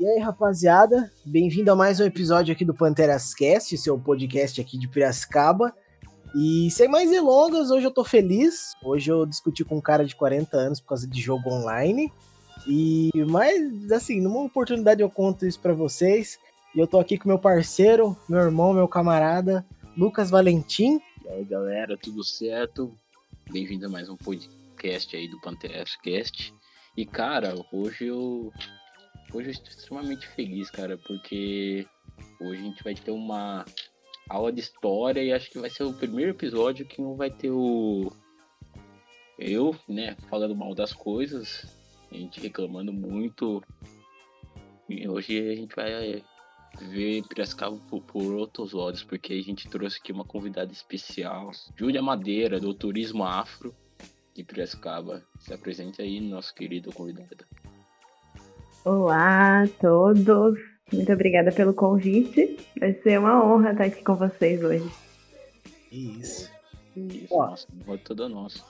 E aí, rapaziada, bem-vindo a mais um episódio aqui do Panteras Cast, seu podcast aqui de Piracicaba. E sem mais delongas, hoje eu tô feliz. Hoje eu discuti com um cara de 40 anos por causa de jogo online. E mas assim, numa oportunidade eu conto isso para vocês. E eu tô aqui com meu parceiro, meu irmão, meu camarada, Lucas Valentim. E aí, galera, tudo certo? Bem-vindo a mais um podcast aí do Panteras Cast. E cara, hoje eu Hoje eu estou extremamente feliz, cara, porque hoje a gente vai ter uma aula de história e acho que vai ser o primeiro episódio que não vai ter o. Eu, né, falando mal das coisas, a gente reclamando muito. E hoje a gente vai ver Piracicaba por, por outros olhos, porque a gente trouxe aqui uma convidada especial, Júlia Madeira, do Turismo Afro de Piracicaba. Se apresente aí, nosso querido convidado. Olá a todos, muito obrigada pelo convite. Vai ser uma honra estar aqui com vocês hoje. Isso. Isso, Ó, nossa, toda nossa.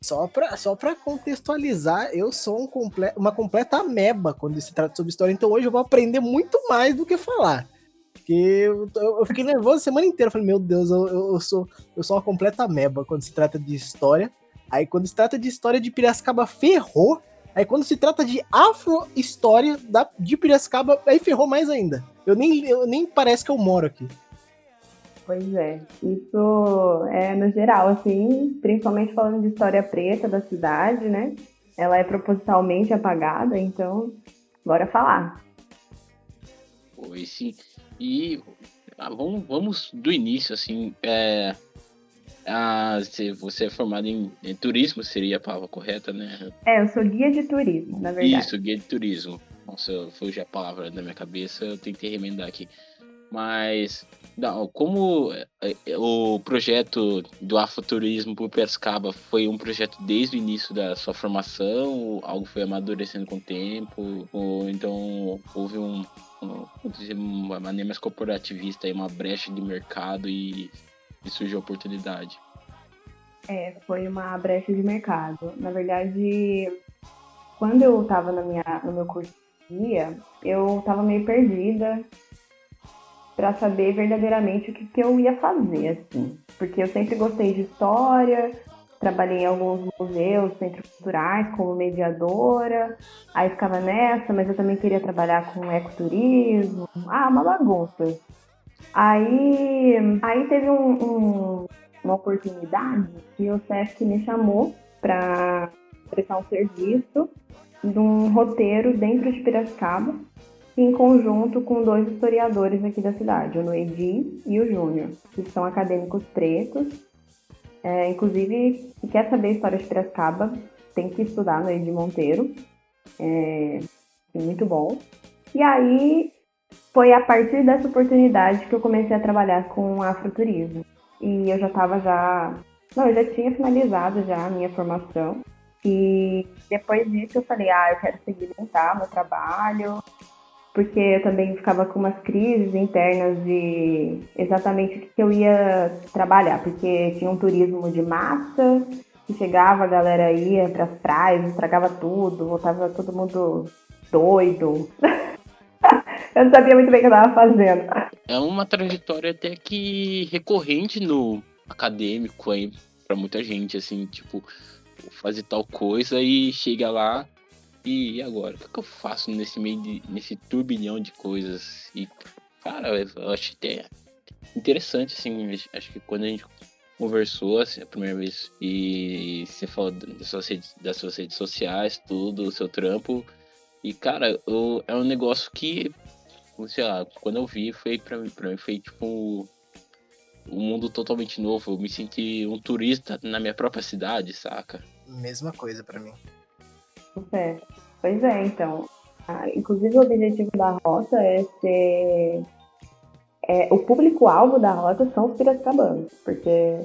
Só para só pra contextualizar, eu sou um comple uma completa ameba quando se trata sobre história, então hoje eu vou aprender muito mais do que falar. Porque eu, eu, eu fiquei nervoso a semana inteira. Eu falei, meu Deus, eu, eu, sou, eu sou uma completa ameba quando se trata de história. Aí quando se trata de história de Piracicaba, ferrou. Aí quando se trata de afro-história de Piracicaba, aí ferrou mais ainda. Eu nem, eu nem parece que eu moro aqui. Pois é, isso é no geral, assim, principalmente falando de história preta da cidade, né? Ela é propositalmente apagada, então, bora falar. Pois sim. E ah, vamos, vamos do início, assim, é, ah, se você é formado em, em, turismo, seria a palavra correta, né? É, eu sou guia de turismo, na verdade. Isso, guia de turismo. Nossa, fugiu a palavra da minha cabeça, eu tentei remendar aqui. Mas, não, como é, é, o projeto do Afroturismo por Piracicaba foi um projeto desde o início da sua formação, algo foi amadurecendo com o tempo, ou então houve um, um, uma maneira mais corporativista, uma brecha de mercado e e surgiu a oportunidade? É, foi uma brecha de mercado. Na verdade, quando eu estava no meu curso de guia, eu estava meio perdida para saber verdadeiramente o que, que eu ia fazer, assim. Porque eu sempre gostei de história, trabalhei em alguns museus, centros culturais como mediadora, aí ficava nessa, mas eu também queria trabalhar com ecoturismo. Ah, uma bagunça. Aí, aí teve um, um, uma oportunidade que o SESC me chamou para prestar um serviço de um roteiro dentro de Piracicaba, em conjunto com dois historiadores aqui da cidade, o Noedi e o Júnior, que são acadêmicos pretos. É, inclusive, se quer saber a história de Piracicaba, tem que estudar no Edi Monteiro. É, muito bom. E aí foi a partir dessa oportunidade que eu comecei a trabalhar com afroturismo. E eu já estava já. Não, eu já tinha finalizado já a minha formação. E depois disso eu falei, ah, eu quero segmentar meu trabalho, porque eu também ficava com umas crises internas de exatamente o que eu ia trabalhar, porque tinha um turismo de massa, que chegava, a galera ia para as praias, estragava tudo, voltava todo mundo doido. Eu não sabia muito bem o que eu tava fazendo. É uma trajetória até que recorrente no acadêmico aí, pra muita gente, assim, tipo, fazer tal coisa e chega lá e agora? O que eu faço nesse meio de, nesse turbilhão de coisas? E, cara, eu acho até interessante, assim, acho que quando a gente conversou assim, a primeira vez e você falou das suas redes, das suas redes sociais, tudo, o seu trampo. E, cara, eu, é um negócio que sei lá, quando eu vi, foi pra mim, pra mim foi tipo um mundo totalmente novo. Eu me senti um turista na minha própria cidade, saca? Mesma coisa para mim. É. Pois é, então. Ah, inclusive o objetivo da rota é ser. É, o público-alvo da rota são os piracabanos, porque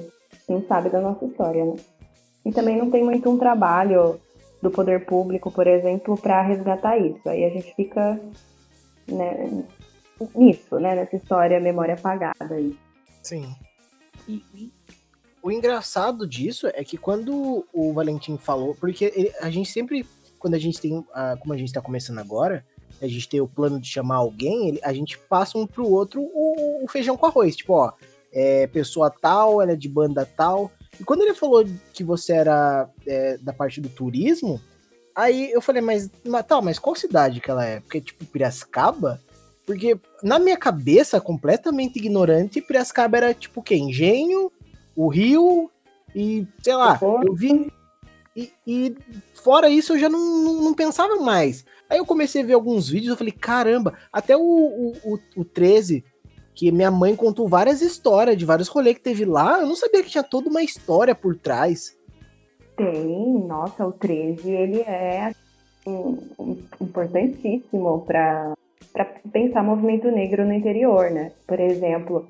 quem sabe da nossa história, né? E também não tem muito um trabalho do poder público, por exemplo, para resgatar isso. Aí a gente fica né, nisso, né, nessa história memória apagada aí. Sim. Uhum. O engraçado disso é que quando o Valentim falou, porque ele, a gente sempre, quando a gente tem, como a gente está começando agora, a gente tem o plano de chamar alguém, ele, a gente passa um pro outro o, o feijão com arroz. Tipo, ó, é pessoa tal, ela é de banda tal. E quando ele falou que você era é, da parte do turismo, aí eu falei, mas, mas tá, mas qual cidade que ela é? Porque, tipo, Piracicaba? Porque na minha cabeça, completamente ignorante, Piracicaba era tipo o quê? Engenho, o Rio e, sei lá, eu vi. E, e fora isso eu já não, não, não, pensava mais. Aí eu comecei a ver alguns vídeos, eu falei, caramba, até o, o, o, o 13, que minha mãe contou várias histórias de vários rolês que teve lá, eu não sabia que tinha toda uma história por trás. Tem, nossa, o 13, ele é um, importantíssimo para pensar movimento negro no interior, né? Por exemplo,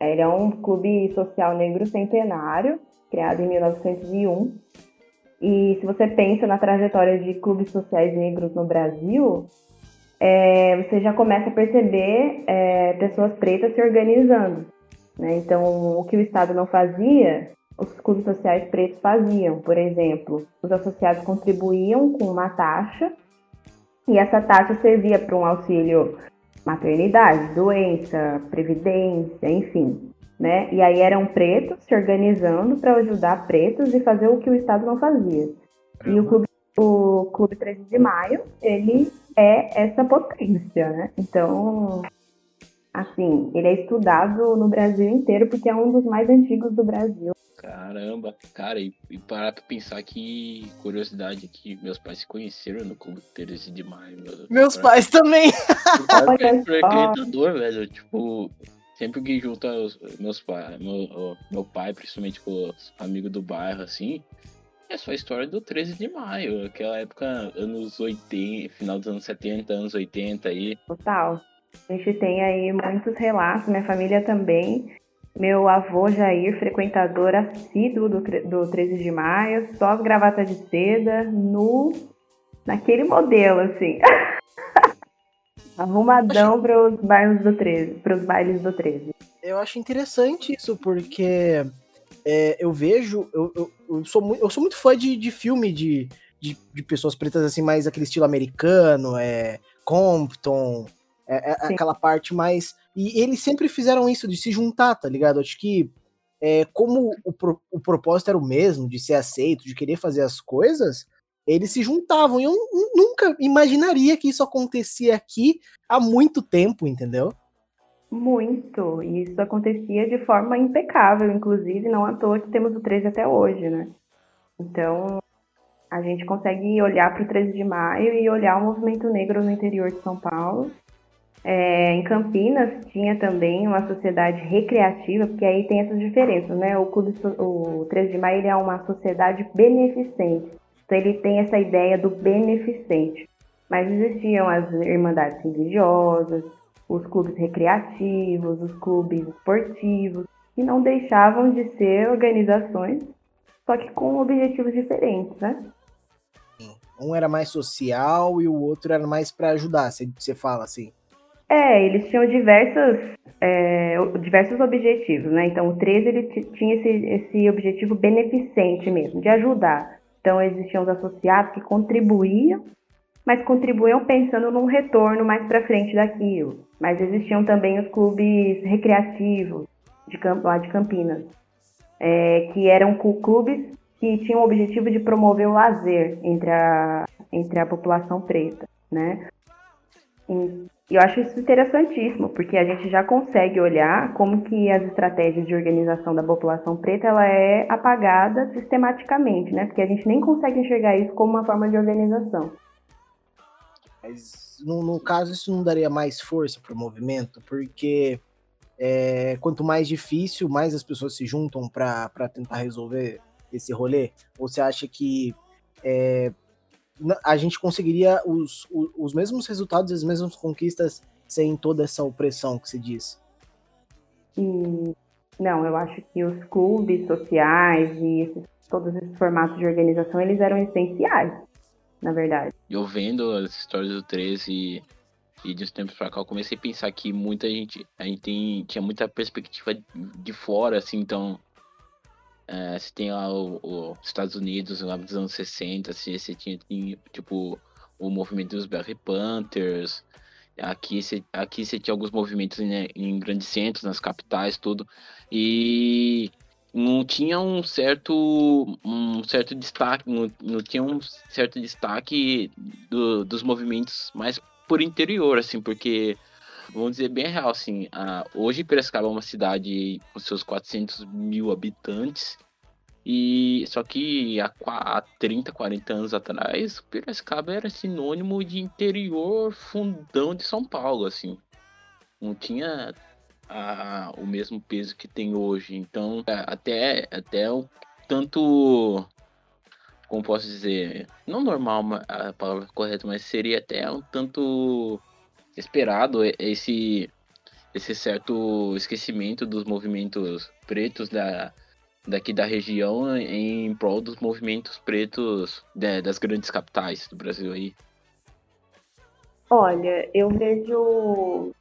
ele é um clube social negro centenário, criado em 1901. E se você pensa na trajetória de clubes sociais negros no Brasil, é, você já começa a perceber é, pessoas pretas se organizando. Né? Então, o que o Estado não fazia, os clubes sociais pretos faziam. Por exemplo, os associados contribuíam com uma taxa e essa taxa servia para um auxílio maternidade, doença, previdência, enfim. Né? E aí eram pretos se organizando para ajudar pretos e fazer o que o Estado não fazia. E o clube, o clube 13 de Maio, ele é essa potência, né? Então, assim, ele é estudado no Brasil inteiro porque é um dos mais antigos do Brasil. Caramba, cara, e, e parar pra pensar que curiosidade aqui, meus pais se conheceram no Clube 13 de Maio. Meus pais também. É frequentador, velho. Tipo, sempre que junta os, meus pais, meu, meu pai, principalmente com os amigos do bairro, assim, é só a história do 13 de maio, aquela época, anos 80, final dos anos 70, anos 80 aí. Total. A gente tem aí muitos relatos, minha família também. Meu avô Jair, frequentador assíduo do, do 13 de maio, só gravata de seda, nu, naquele modelo, assim. Arrumadão para os bairros do 13, para os bailes do 13. Eu acho interessante isso, porque é, eu vejo, eu, eu, eu, sou muito, eu sou muito fã de, de filme de, de, de, pessoas pretas, assim, mais aquele estilo americano, é, Compton, é, é aquela parte mais e eles sempre fizeram isso, de se juntar, tá ligado? Acho que é, como o, pro, o propósito era o mesmo, de ser aceito, de querer fazer as coisas, eles se juntavam. E eu nunca imaginaria que isso acontecia aqui há muito tempo, entendeu? Muito. E isso acontecia de forma impecável, inclusive, não à toa que temos o 13 até hoje, né? Então, a gente consegue olhar para o 13 de maio e olhar o movimento negro no interior de São Paulo é, em Campinas tinha também uma sociedade recreativa, porque aí tem essas diferenças, né? O Clube, o 13 de Maio é uma sociedade beneficente, então ele tem essa ideia do beneficente. Mas existiam as irmandades religiosas, os clubes recreativos, os clubes esportivos, que não deixavam de ser organizações, só que com objetivos diferentes, né? Um era mais social e o outro era mais para ajudar, você fala assim. É, eles tinham diversos, é, diversos objetivos, né? Então, o 13 ele tinha esse, esse objetivo beneficente mesmo, de ajudar. Então, existiam os associados que contribuíam, mas contribuíam pensando num retorno mais para frente daquilo. Mas existiam também os clubes recreativos de, lá de Campinas, é, que eram clubes que tinham o objetivo de promover o lazer entre a, entre a população preta, né? Eu acho isso interessantíssimo, porque a gente já consegue olhar como que as estratégias de organização da população preta ela é apagada sistematicamente, né? Porque a gente nem consegue enxergar isso como uma forma de organização. Mas no, no caso isso não daria mais força para o movimento, porque é, quanto mais difícil, mais as pessoas se juntam para tentar resolver esse rolê. Ou você acha que é, a gente conseguiria os, os, os mesmos resultados, as mesmas conquistas sem toda essa opressão que se diz? não, eu acho que os clubes sociais e esses, todos esses formatos de organização, eles eram essenciais, na verdade. Eu vendo as histórias do 13 e, e de uns tempos pra cá, eu comecei a pensar que muita gente, a gente tem, tinha muita perspectiva de fora, assim, então é, você tem lá os Estados Unidos lá dos anos 60, assim, você tinha, tipo, o movimento dos Black Panthers. Aqui você aqui você tinha alguns movimentos né, em grandes centros, nas capitais, tudo. E não tinha um certo um certo destaque, não, não tinha um certo destaque do, dos movimentos mais por interior, assim, porque vamos dizer bem real, assim, a, hoje Piracicaba é uma cidade com seus 400 mil habitantes e só que há, há 30, 40 anos atrás, Piracicaba era sinônimo de interior fundão de São Paulo, assim. Não tinha a, o mesmo peso que tem hoje. Então, é, até, até o tanto. Como posso dizer? Não normal a palavra correta, mas seria até um tanto esperado esse, esse certo esquecimento dos movimentos pretos da, daqui da região em prol dos movimentos pretos das grandes capitais do Brasil aí? Olha, eu vejo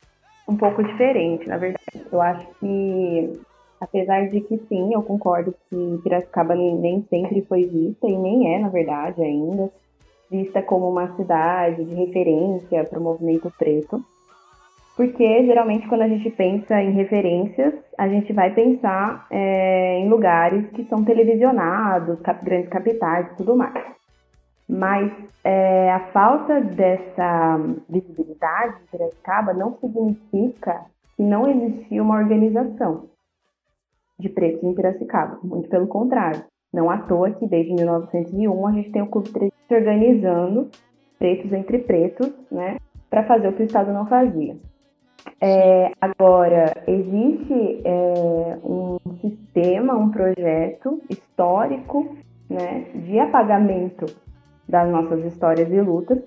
um pouco diferente, na verdade. Eu acho que, apesar de que sim, eu concordo que Piracicaba nem sempre foi vista, e nem é, na verdade, ainda, vista como uma cidade de referência para o movimento preto. Porque geralmente quando a gente pensa em referências, a gente vai pensar é, em lugares que são televisionados, cap grandes capitais e tudo mais. Mas é, a falta dessa visibilidade de Piracicaba não significa que não existia uma organização de pretos em Piracicaba. Muito pelo contrário. Não à toa que desde 1901 a gente tem o Clube 3 se organizando, pretos entre pretos, né, para fazer o que o Estado não fazia. É, agora, existe é, um sistema, um projeto histórico né, de apagamento das nossas histórias e lutas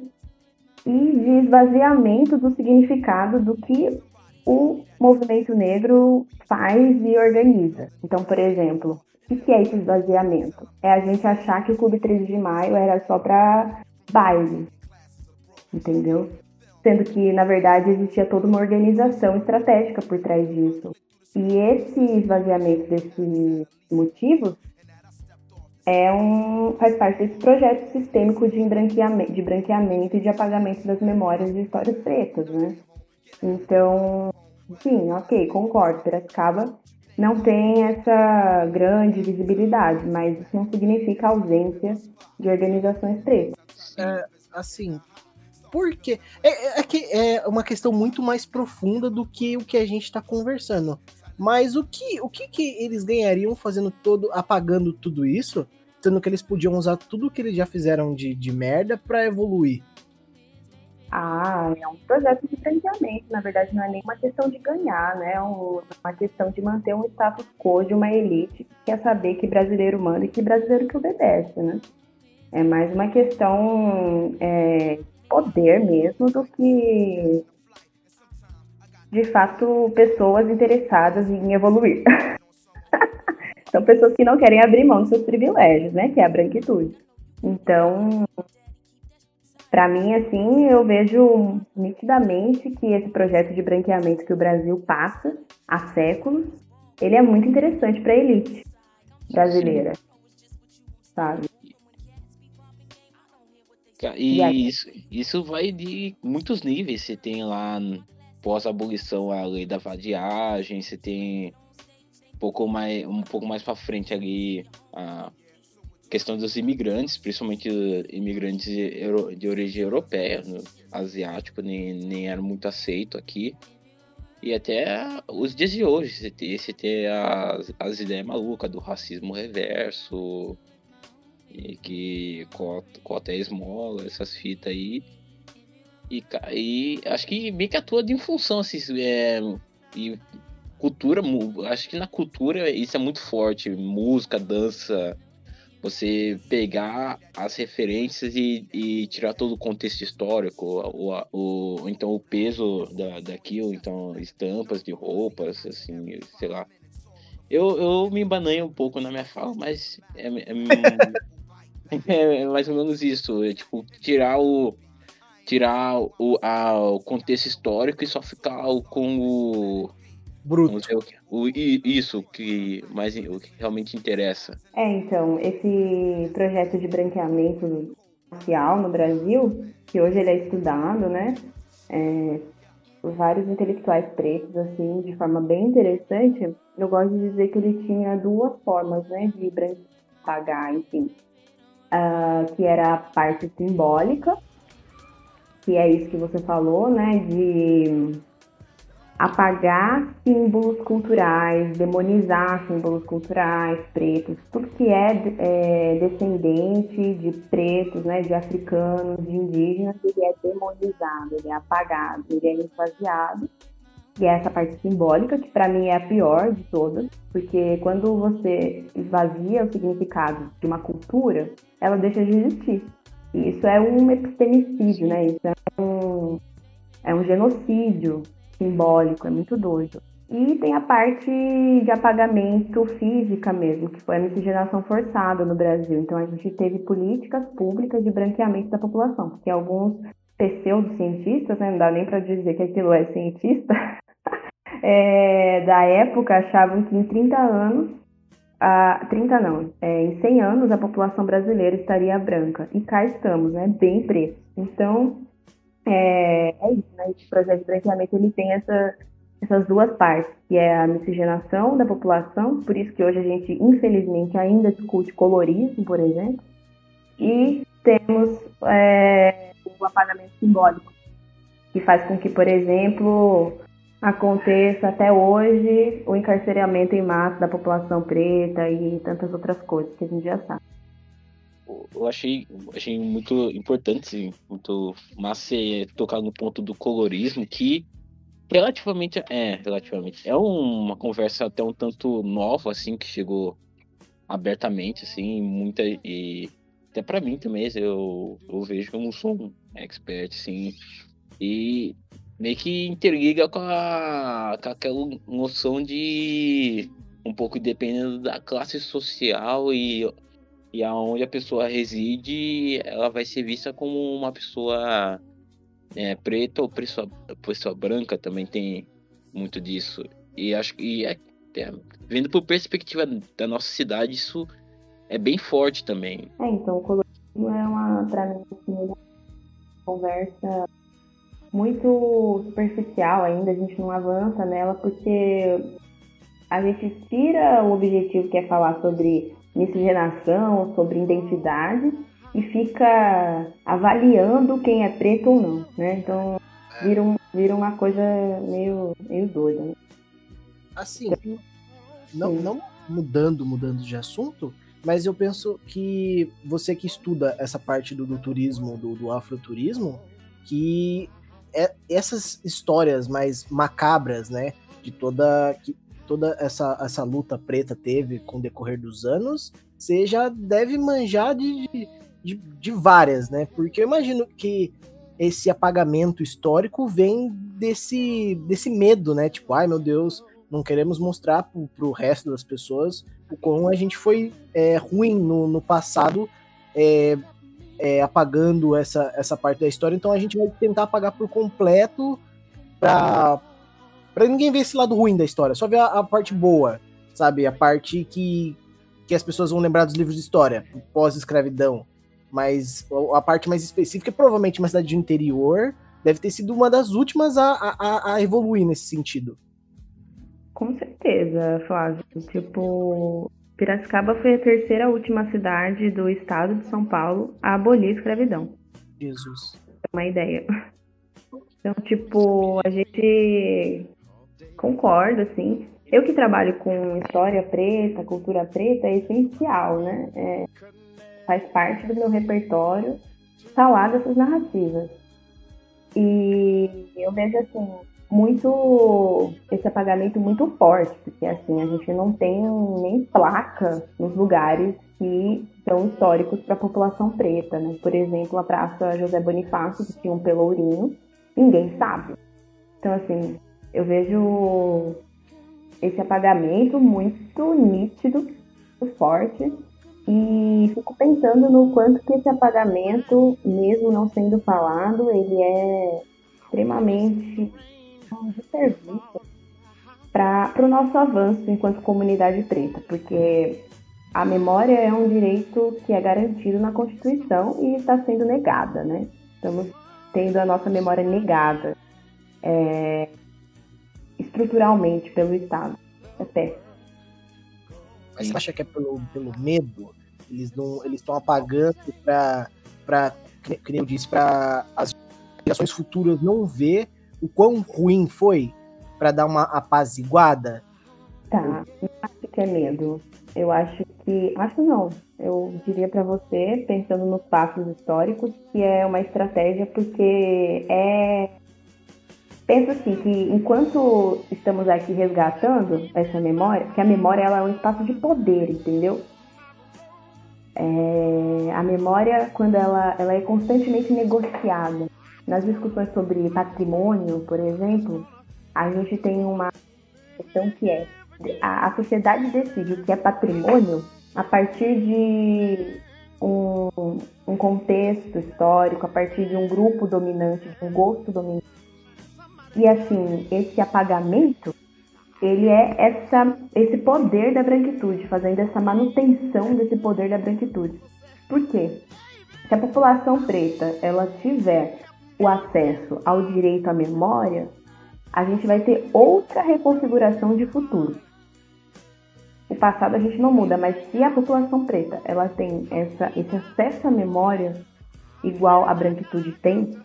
e de esvaziamento do significado do que o movimento negro faz e organiza. Então, por exemplo, o que é esse esvaziamento? É a gente achar que o Clube 13 de Maio era só para baile, entendeu? sendo que, na verdade, existia toda uma organização estratégica por trás disso. E esse esvaziamento desses motivos é um, faz parte desse projeto sistêmico de branqueamento, de branqueamento e de apagamento das memórias de histórias pretas, né? Então, sim, ok, concordo, Piracicaba não tem essa grande visibilidade, mas isso não significa ausência de organizações pretas. É, assim, por quê? É, é, é, que é uma questão muito mais profunda do que o que a gente está conversando. Mas o que, o que, que eles ganhariam fazendo todo, apagando tudo isso, sendo que eles podiam usar tudo que eles já fizeram de, de merda para evoluir? Ah, é um projeto de planejamento. Na verdade, não é nem uma questão de ganhar, né? É uma questão de manter um status quo de uma elite que quer saber que brasileiro manda e que brasileiro que obedece, né? É mais uma questão é, poder mesmo do que de fato pessoas interessadas em evoluir. São pessoas que não querem abrir mão dos seus privilégios, né? Que é a branquitude. Então, para mim, assim, eu vejo nitidamente que esse projeto de branqueamento que o Brasil passa há séculos, ele é muito interessante para a elite brasileira, sabe? E isso, isso vai de muitos níveis. Você tem lá, pós-abolição, a lei da vadiagem, você tem um pouco mais, um pouco mais para frente ali a questão dos imigrantes, principalmente imigrantes de origem europeia, né? asiático, nem, nem era muito aceito aqui. E até os dias de hoje, você tem, você tem as, as ideias malucas do racismo reverso, e que cota, cota esmola, essas fitas aí. E, e acho que meio que atua de função, assim, é, e cultura, acho que na cultura isso é muito forte, música, dança, você pegar as referências e, e tirar todo o contexto histórico, ou, então o peso da, daquilo, então estampas de roupas, assim, sei lá. Eu, eu me embananho um pouco na minha fala, mas é, é, É, é mais ou menos isso. É, tipo, tirar o. Tirar o, a, o contexto histórico e só ficar com o. Bruto. O, o, isso que mais o que realmente interessa. É, então, esse projeto de branqueamento racial no Brasil, que hoje ele é estudado, né? É, por vários intelectuais pretos, assim, de forma bem interessante, eu gosto de dizer que ele tinha duas formas, né, de pagar, enfim, uh, que era a parte simbólica, que é isso que você falou, né, de apagar símbolos culturais, demonizar símbolos culturais pretos, tudo que é, é, descendente de pretos, né, de africanos, de indígenas, ele é demonizado, ele é apagado, ele é esvaziado. E é essa parte simbólica, que para mim é a pior de todas, porque quando você esvazia o significado de uma cultura, ela deixa de existir. E isso é um epistemicídio, né? Isso é um, é um genocídio simbólico, é muito doido. E tem a parte de apagamento física mesmo, que foi a miscigenação forçada no Brasil. Então a gente teve políticas públicas de branqueamento da população, porque alguns pseudocientistas, né, não dá nem para dizer que aquilo é cientista, é, da época achavam que em 30 anos, a, 30 não, é, em 100 anos a população brasileira estaria branca. E cá estamos, né, bem preto. Então, é, é isso, né? Esse projeto de branqueamento ele tem essa, essas duas partes, que é a miscigenação da população, por isso que hoje a gente, infelizmente, ainda discute colorismo, por exemplo, e temos é, o apagamento simbólico, que faz com que, por exemplo, aconteça até hoje o encarceramento em massa da população preta e tantas outras coisas que a gente já sabe eu achei, achei muito importante, muito massa tocar no ponto do colorismo, que relativamente, é, relativamente, é uma conversa até um tanto nova, assim, que chegou abertamente, assim, muita, e até para mim também, eu, eu vejo como sou um expert, assim, e meio que interliga com, a, com aquela noção de um pouco dependendo da classe social e e aonde a pessoa reside, ela vai ser vista como uma pessoa é, preta ou pessoa, pessoa branca também tem muito disso. E acho que é, é, vendo por perspectiva da nossa cidade, isso é bem forte também. É, então o colorismo é uma, pra mim, assim, uma conversa muito superficial ainda, a gente não avança nela porque a gente tira o objetivo que é falar sobre miscigenação, sobre identidade e fica avaliando quem é preto ou não, né? Então vira, um, vira uma coisa meio, meio doida. Né? Assim, não, não mudando, mudando de assunto, mas eu penso que você que estuda essa parte do, do turismo, do, do afroturismo, que é, essas histórias mais macabras, né, de toda que toda essa, essa luta preta teve com o decorrer dos anos, você já deve manjar de, de, de várias, né? Porque eu imagino que esse apagamento histórico vem desse, desse medo, né? Tipo, ai meu Deus, não queremos mostrar pro, pro resto das pessoas o quão a gente foi é, ruim no, no passado, é, é, apagando essa, essa parte da história, então a gente vai tentar apagar por completo para ninguém ver esse lado ruim da história, só ver a, a, parte boa, sabe? A parte que, que as pessoas vão lembrar dos livros de história, pós-escravidão. Mas a parte mais específica, provavelmente uma cidade de interior, deve ter sido uma das últimas a, a, a evoluir nesse sentido. Com certeza, Flávio. Tipo, Piracicaba foi a terceira última cidade do estado de São Paulo a abolir a escravidão. Jesus. É uma ideia. Então, tipo, a gente Concordo, assim. Eu que trabalho com história preta, cultura preta, é essencial, né? É, faz parte do meu repertório falar dessas narrativas. E eu vejo, assim, muito esse apagamento muito forte, porque assim, a gente não tem nem placa nos lugares que são históricos para a população preta, né? Por exemplo, a Praça José Bonifácio, que tinha um pelourinho, ninguém sabe. Então, assim, eu vejo esse apagamento muito nítido, muito forte, e fico pensando no quanto que esse apagamento, mesmo não sendo falado, ele é extremamente de serviço para o nosso avanço enquanto comunidade preta, porque a memória é um direito que é garantido na Constituição e está sendo negada, né? Estamos tendo a nossa memória negada é, estruturalmente pelo Estado. É péssimo. Mas você acha que é pelo, pelo medo? Eles não eles estão apagando para, que eu disse, para as gerações futuras não ver o quão ruim foi para dar uma apaziguada? Tá, não acho que é medo. Eu acho que. Acho não. Eu diria para você, pensando nos passos históricos, que é uma estratégia porque é. Penso assim, que enquanto estamos aqui resgatando essa memória, que a memória ela é um espaço de poder, entendeu? É, a memória, quando ela, ela é constantemente negociada. Nas discussões sobre patrimônio, por exemplo, a gente tem uma questão que é a, a sociedade decide o que é patrimônio a partir de um, um contexto histórico, a partir de um grupo dominante, de um gosto dominante. E assim, esse apagamento, ele é essa, esse poder da branquitude, fazendo essa manutenção desse poder da branquitude. Por quê? Se a população preta ela tiver o acesso ao direito à memória, a gente vai ter outra reconfiguração de futuro o passado a gente não muda, mas se a população preta ela tem essa, esse acesso à memória igual a branquitude tem,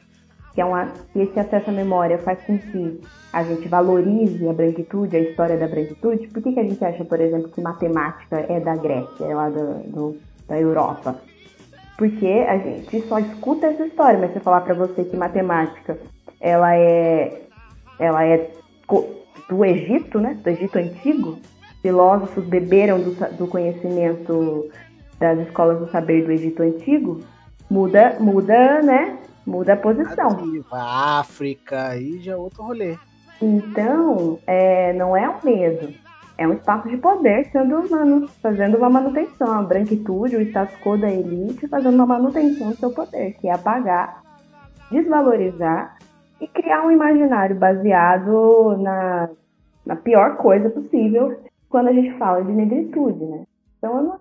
que é uma, se esse acesso à memória faz com que a gente valorize a branquitude, a história da branquitude, por que, que a gente acha, por exemplo, que matemática é da Grécia, é lá do, do, da Europa? Porque a gente só escuta essa história, mas se eu falar para você que matemática ela é, ela é do Egito, né, do Egito antigo, filósofos beberam do, do conhecimento das escolas do saber do Egito Antigo, muda, muda, né? Muda a posição. A África, aí já é outro rolê. Então, é, não é um medo. É um espaço de poder sendo humano, fazendo uma manutenção. A branquitude, o status quo da elite, fazendo uma manutenção do seu poder, que é apagar, desvalorizar e criar um imaginário baseado na, na pior coisa possível, quando a gente fala de negritude, né? Então eu não,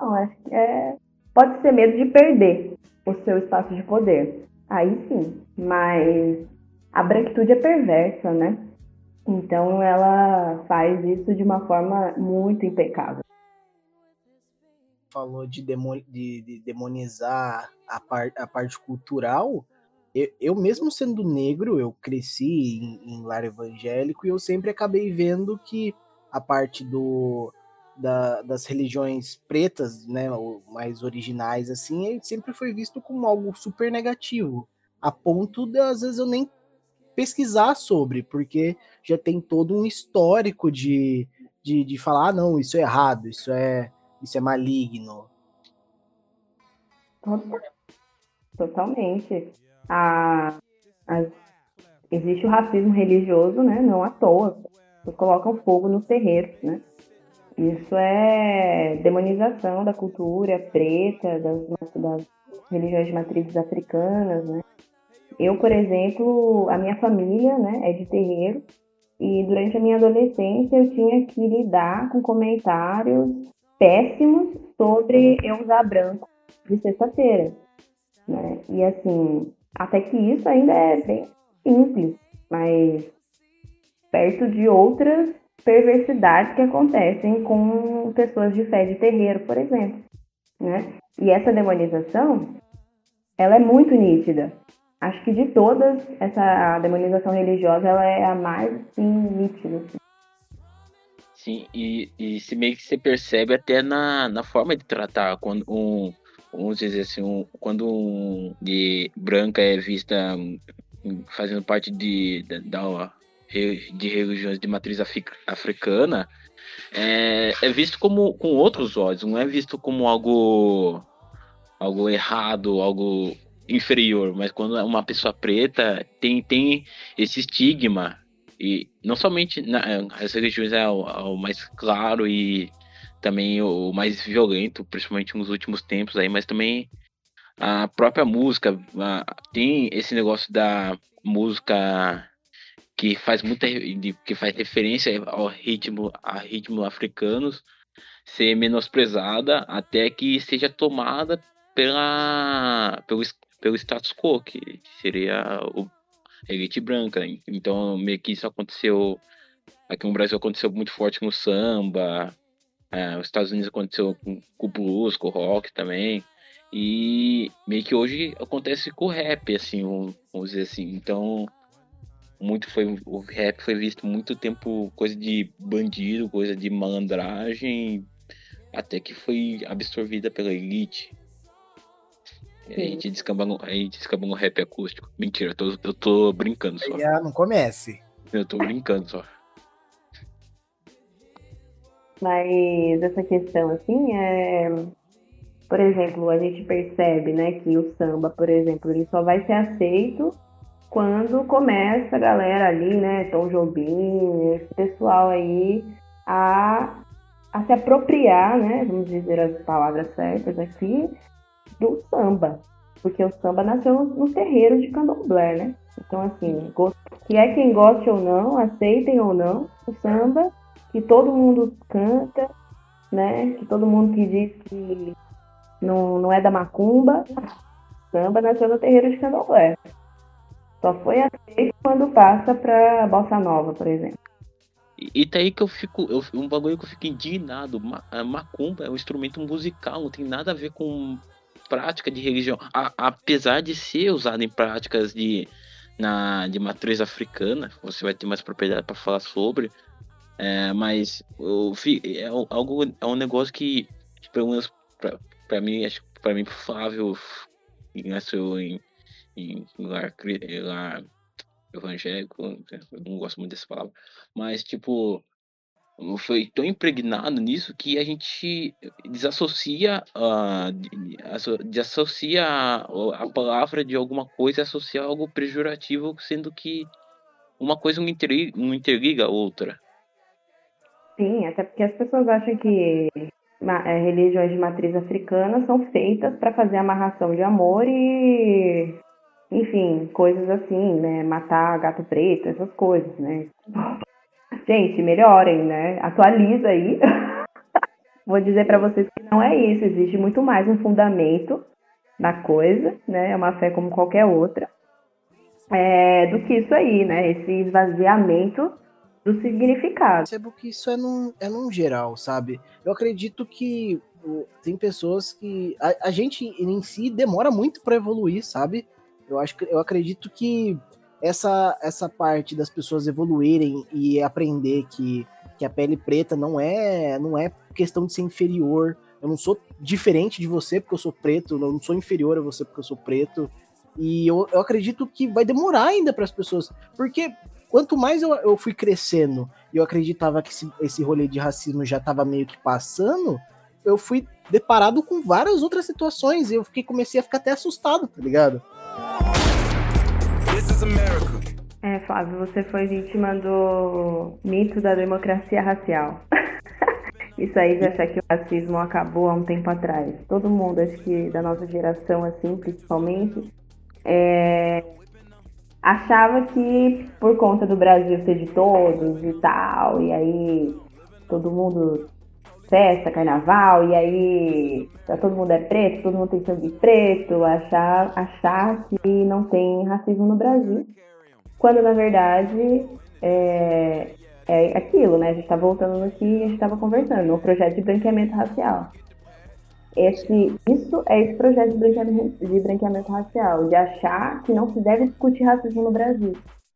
não acho que é, pode ser medo de perder o seu espaço de poder. Aí sim, mas a branquitude é perversa, né? Então ela faz isso de uma forma muito impecável. Falou de, demon, de, de demonizar a, par, a parte cultural. Eu, eu, mesmo sendo negro, eu cresci em, em lar evangélico e eu sempre acabei vendo que a parte do, da, das religiões pretas, né, mais originais, assim, sempre foi visto como algo super negativo, a ponto de, às vezes, eu nem pesquisar sobre, porque já tem todo um histórico de, de, de falar, ah, não, isso é errado, isso é, isso é maligno. Totalmente. A, a, existe o racismo religioso, né? Não à toa colocam fogo nos terreiros, né? Isso é demonização da cultura preta, das, das religiões de matrizes africanas, né? Eu, por exemplo, a minha família né, é de terreiro e durante a minha adolescência eu tinha que lidar com comentários péssimos sobre eu usar branco de sexta-feira. Né? E assim, até que isso ainda é bem simples, mas perto de outras perversidades que acontecem com pessoas de fé de terreiro, por exemplo. Né? E essa demonização, ela é muito nítida. Acho que de todas, essa demonização religiosa ela é a mais assim, nítida. Assim. Sim, e, e se meio que você percebe até na, na forma de tratar quando um, vamos dizer assim, um, quando um de branca é vista fazendo parte de, da, de religiões de matriz africana é, é, visto como com outros olhos, não é visto como algo algo errado, algo inferior, mas quando uma pessoa preta tem tem esse estigma e não somente na, as religiões é o, é o mais claro e também o mais violento, principalmente nos últimos tempos aí, mas também a própria música a, tem esse negócio da música que faz muita que faz referência ao ritmo a ritmos africanos ser menosprezada até que seja tomada pela pelo, pelo status quo, que seria o, elite branca. Então, meio que isso aconteceu. Aqui no Brasil aconteceu muito forte no samba, é, os Estados Unidos aconteceu com, com o blues, com o rock também. E meio que hoje acontece com o rap, assim, vamos dizer assim. Então, muito foi o rap foi visto muito tempo coisa de bandido, coisa de malandragem, até que foi absorvida pela elite. E a gente descamba no, a gente descamba no rap acústico. Mentira, eu tô, eu tô brincando só. Já não comece. Eu tô brincando só. Mas essa questão, assim, é. Por exemplo, a gente percebe, né, que o samba, por exemplo, ele só vai ser aceito quando começa a galera ali, né, Tom Jobim, esse pessoal aí, a, a se apropriar, né, vamos dizer as palavras certas aqui, do samba. Porque o samba nasceu no, terreiro de candomblé, né? Então, assim, que é quem goste ou não, aceitem ou não, o samba, que todo mundo canta, né? Que todo mundo que diz que não, não é da macumba, samba nasceu no terreiro de candomblé. Só foi aceito quando passa pra Bossa Nova, por exemplo. E, e tá aí que eu fico. Eu, um bagulho que eu fico indignado. macumba é um instrumento musical, não tem nada a ver com prática de religião. A, apesar de ser usado em práticas de, na, de matriz africana, você vai ter mais propriedade para falar sobre. É, mas eu, é, algo, é um negócio que, pelo menos para mim, acho para mim, Flávio nasceu em em lugar, lugar evangélico, eu não gosto muito dessa palavra, mas tipo, foi tão impregnado nisso que a gente desassocia, uh, desassocia a, palavra de alguma coisa e associa algo pejorativo, sendo que uma coisa não interliga, não interliga a outra. Sim, até porque as pessoas acham que é, religiões de matriz africana são feitas para fazer amarração de amor e enfim, coisas assim, né? Matar gato preto, essas coisas, né? Gente, melhorem, né? Atualiza aí. Vou dizer para vocês que não é isso, existe muito mais um fundamento na coisa, né? É uma fé como qualquer outra, é, do que isso aí, né? Esse esvaziamento do significado. Eu percebo que isso é num, é num geral, sabe? Eu acredito que tem pessoas que. A, a gente em si demora muito para evoluir, sabe? Eu acho que eu acredito que essa essa parte das pessoas evoluírem e aprender que, que a pele preta não é não é questão de ser inferior. Eu não sou diferente de você porque eu sou preto, eu não sou inferior a você porque eu sou preto. E eu, eu acredito que vai demorar ainda para as pessoas, porque quanto mais eu, eu fui crescendo e eu acreditava que esse, esse rolê de racismo já estava meio que passando, eu fui deparado com várias outras situações e eu fiquei, comecei a ficar até assustado, tá ligado? É, Flávio, você foi vítima do mito da democracia racial. Isso aí de achar que o racismo acabou há um tempo atrás. Todo mundo, acho que da nossa geração, assim, principalmente, é... achava que por conta do Brasil ser de todos e tal, e aí todo mundo festa, carnaval, e aí tá, todo mundo é preto, todo mundo tem sangue preto, achar, achar que não tem racismo no Brasil. Quando na verdade é, é aquilo, né? A gente tá voltando no que a gente estava conversando, no projeto de branqueamento racial. Esse, isso é esse projeto de branqueamento, de branqueamento racial, de achar que não se deve discutir racismo no Brasil.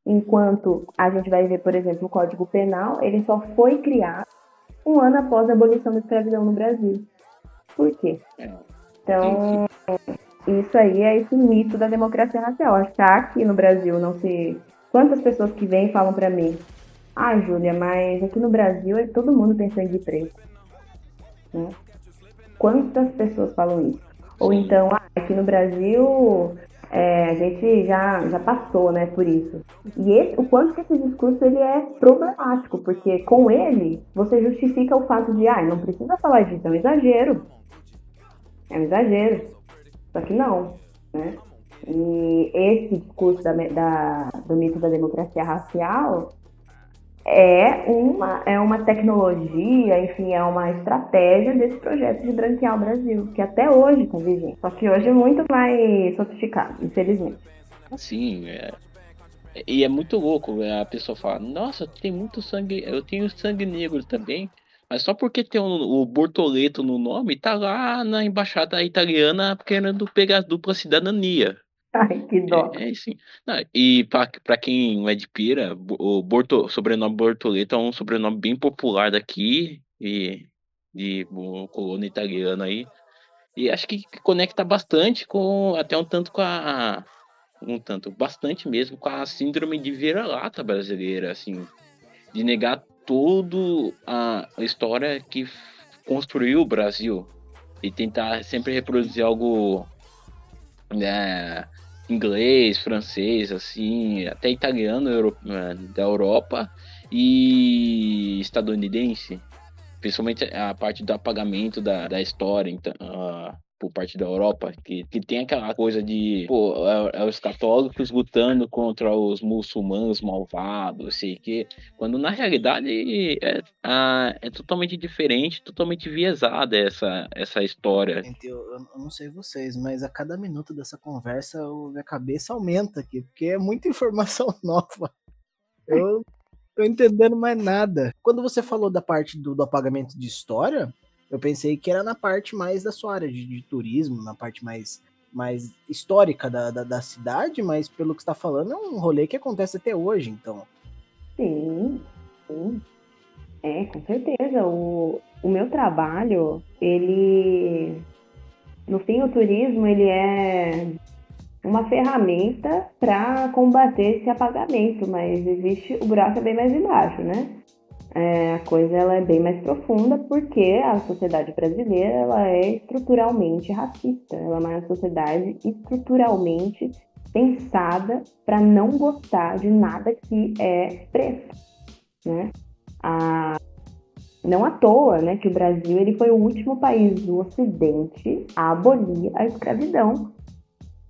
Enquanto a gente vai ver, por exemplo, o Código Penal, ele só foi criado um ano após a abolição da escravidão no Brasil. Por quê? Então, isso aí é esse mito da democracia racial. Achar que no Brasil não se. Quantas pessoas que vêm falam para mim, ah, Júlia, mas aqui no Brasil todo mundo tem sangue preto. Né? Quantas pessoas falam isso? Ou então, ah, aqui no Brasil é, a gente já, já passou né, por isso. E esse, o quanto que esse discurso ele é problemático, porque com ele você justifica o fato de, ah, não precisa falar disso, é um exagero. É um exagero. Só que não, né? E esse discurso da, da, do mito da democracia racial é uma, é uma tecnologia, enfim, é uma estratégia desse projeto de branquear o Brasil, que até hoje está vigente. Só que hoje é muito mais sofisticado, infelizmente. Sim, é. E é muito louco, né? a pessoa fala, nossa, tem muito sangue, eu tenho sangue negro também. Mas só porque tem o, o Bortoleto no nome, tá lá na embaixada italiana querendo pegar a dupla cidadania. Ai, que dó. É, é sim. E para quem é de Pira, o Borto, sobrenome Bortoleto é um sobrenome bem popular daqui e de colônia italiana aí. E acho que conecta bastante com até um tanto com a um tanto bastante mesmo com a síndrome de vira-lata brasileira, assim, de negar toda a história que construiu o Brasil e tentar sempre reproduzir algo né, inglês, francês, assim, até italiano é, da Europa e estadunidense, principalmente a parte do apagamento da, da história, então, uh, por parte da Europa, que, que tem aquela coisa de pô, é, é os católicos lutando contra os muçulmanos malvados, sei que, quando na realidade é, é totalmente diferente, totalmente viesada essa, essa história. Gente, eu, eu, não sei vocês, mas a cada minuto dessa conversa a minha cabeça aumenta aqui, porque é muita informação nova. Eu tô entendendo mais nada. Quando você falou da parte do, do apagamento de história, eu pensei que era na parte mais da sua área de, de turismo, na parte mais, mais histórica da, da, da, cidade, mas pelo que está falando, é um rolê que acontece até hoje, então. Sim, sim. É, com certeza. O, o meu trabalho, ele. No fim, o turismo, ele é uma ferramenta para combater esse apagamento, mas existe o buraco é bem mais embaixo, né? É, a coisa ela é bem mais profunda porque a sociedade brasileira ela é estruturalmente racista. Ela é uma sociedade estruturalmente pensada para não gostar de nada que é preto, né? A, não à toa, né, que o Brasil ele foi o último país do Ocidente a abolir a escravidão.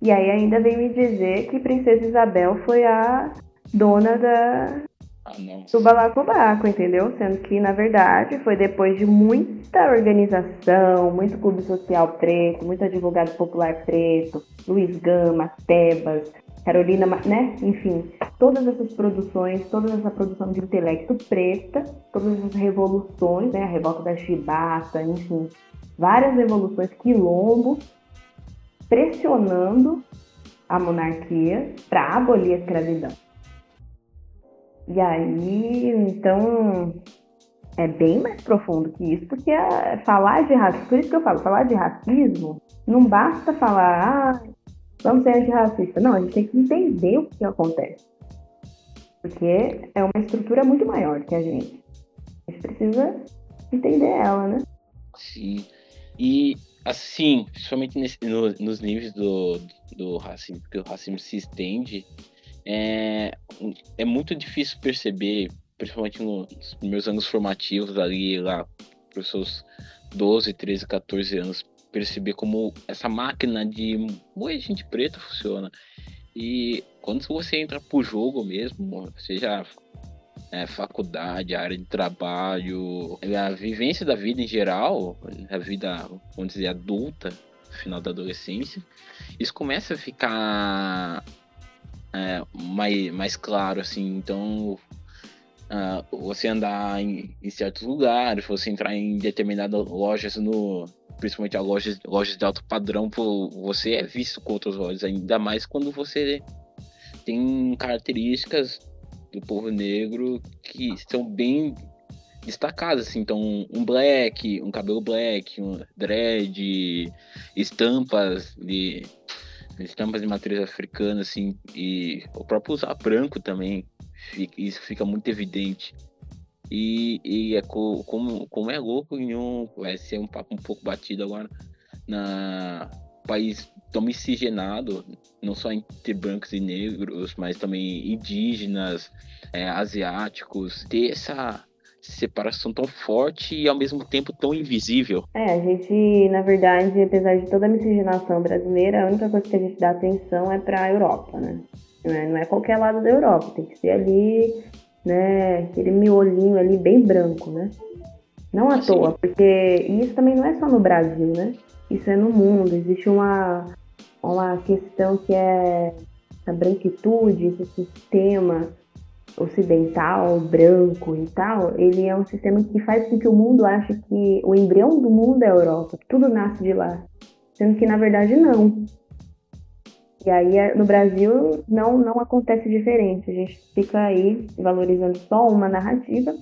E aí ainda vem me dizer que Princesa Isabel foi a dona da, ah, do balacobaco, entendeu? Sendo que, na verdade, foi depois de muita organização, muito clube social preto, muito advogado popular preto, Luiz Gama, Tebas, Carolina, né? Enfim, todas essas produções, toda essa produção de intelecto preta, todas essas revoluções, né? A revolta da chibata, enfim, várias revoluções quilombo, pressionando a monarquia para abolir a escravidão. E aí, então, é bem mais profundo que isso, porque a, falar de racismo, por isso que eu falo, falar de racismo, não basta falar, ah, vamos ser antirracista. Não, a gente tem que entender o que acontece. Porque é uma estrutura muito maior que a gente. A gente precisa entender ela, né? Sim. E, assim, principalmente nesse, no, nos níveis do, do racismo, porque o racismo se estende é, é muito difícil perceber, principalmente nos meus anos formativos ali, lá, para os seus 12, 13, 14 anos, perceber como essa máquina de moer gente preta funciona. E quando você entra pro jogo mesmo, seja é, faculdade, área de trabalho, a vivência da vida em geral, a vida, vamos dizer, adulta, final da adolescência, isso começa a ficar é, mais, mais claro, assim. Então, uh, você andar em, em, certos lugares, você entrar em determinadas lojas, no, principalmente as lojas, lojas de alto padrão, você é visto com outros olhos, ainda mais quando você tem características do povo negro que são bem destacadas, assim, então um black, um cabelo black, um dread, estampas de estampas de matriz africana, assim, e o próprio usar branco também, fica, isso fica muito evidente. E, e é co, como, como é louco um. Vai ser um papo um pouco batido agora. Na país tão miscigenado, não só entre brancos e negros, mas também indígenas, é, asiáticos, ter essa separação tão forte e ao mesmo tempo tão invisível. É, a gente, na verdade, apesar de toda a miscigenação brasileira, a única coisa que a gente dá atenção é para a Europa, né? Não é, não é qualquer lado da Europa, tem que ser ali né? Aquele miolinho ali bem branco, né? Não à toa, porque isso também não é só no Brasil, né? Isso é no mundo. Existe uma, uma questão que é a branquitude, esse sistema ocidental, branco e tal, ele é um sistema que faz com que o mundo ache que o embrião do mundo é a Europa, que tudo nasce de lá. Sendo que na verdade não. E aí é, no Brasil não, não acontece diferente. A gente fica aí valorizando só uma narrativa,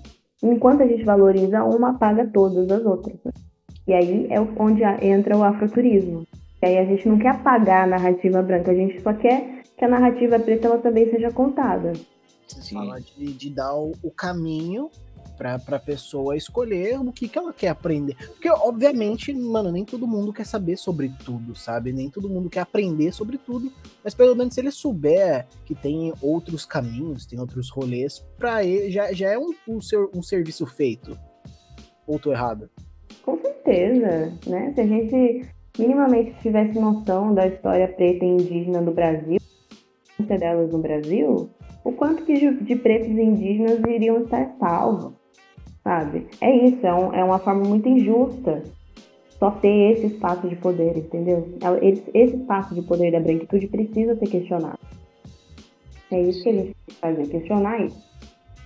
enquanto a gente valoriza uma, apaga todas as outras. E aí é onde entra o afroturismo. E aí a gente não quer apagar a narrativa branca, a gente só quer que a narrativa preta ela também seja contada. Você fala de, de dar o, o caminho pra, pra pessoa escolher o que, que ela quer aprender. Porque, obviamente, mano, nem todo mundo quer saber sobre tudo, sabe? Nem todo mundo quer aprender sobre tudo. Mas pelo menos se ele souber que tem outros caminhos, tem outros rolês, pra ele já, já é um, um, ser, um serviço feito. Ou tô errado? Com certeza, né? Se a gente minimamente tivesse noção da história preta e indígena do Brasil, delas no Brasil, o quanto que de, pretos indígenas iriam estar salvos, sabe? É isso, é, um, é uma forma muito injusta só ter esse espaço de poder, entendeu? Esse, espaço de poder da branquitude precisa ser questionado. É isso que que fazer, questionar isso.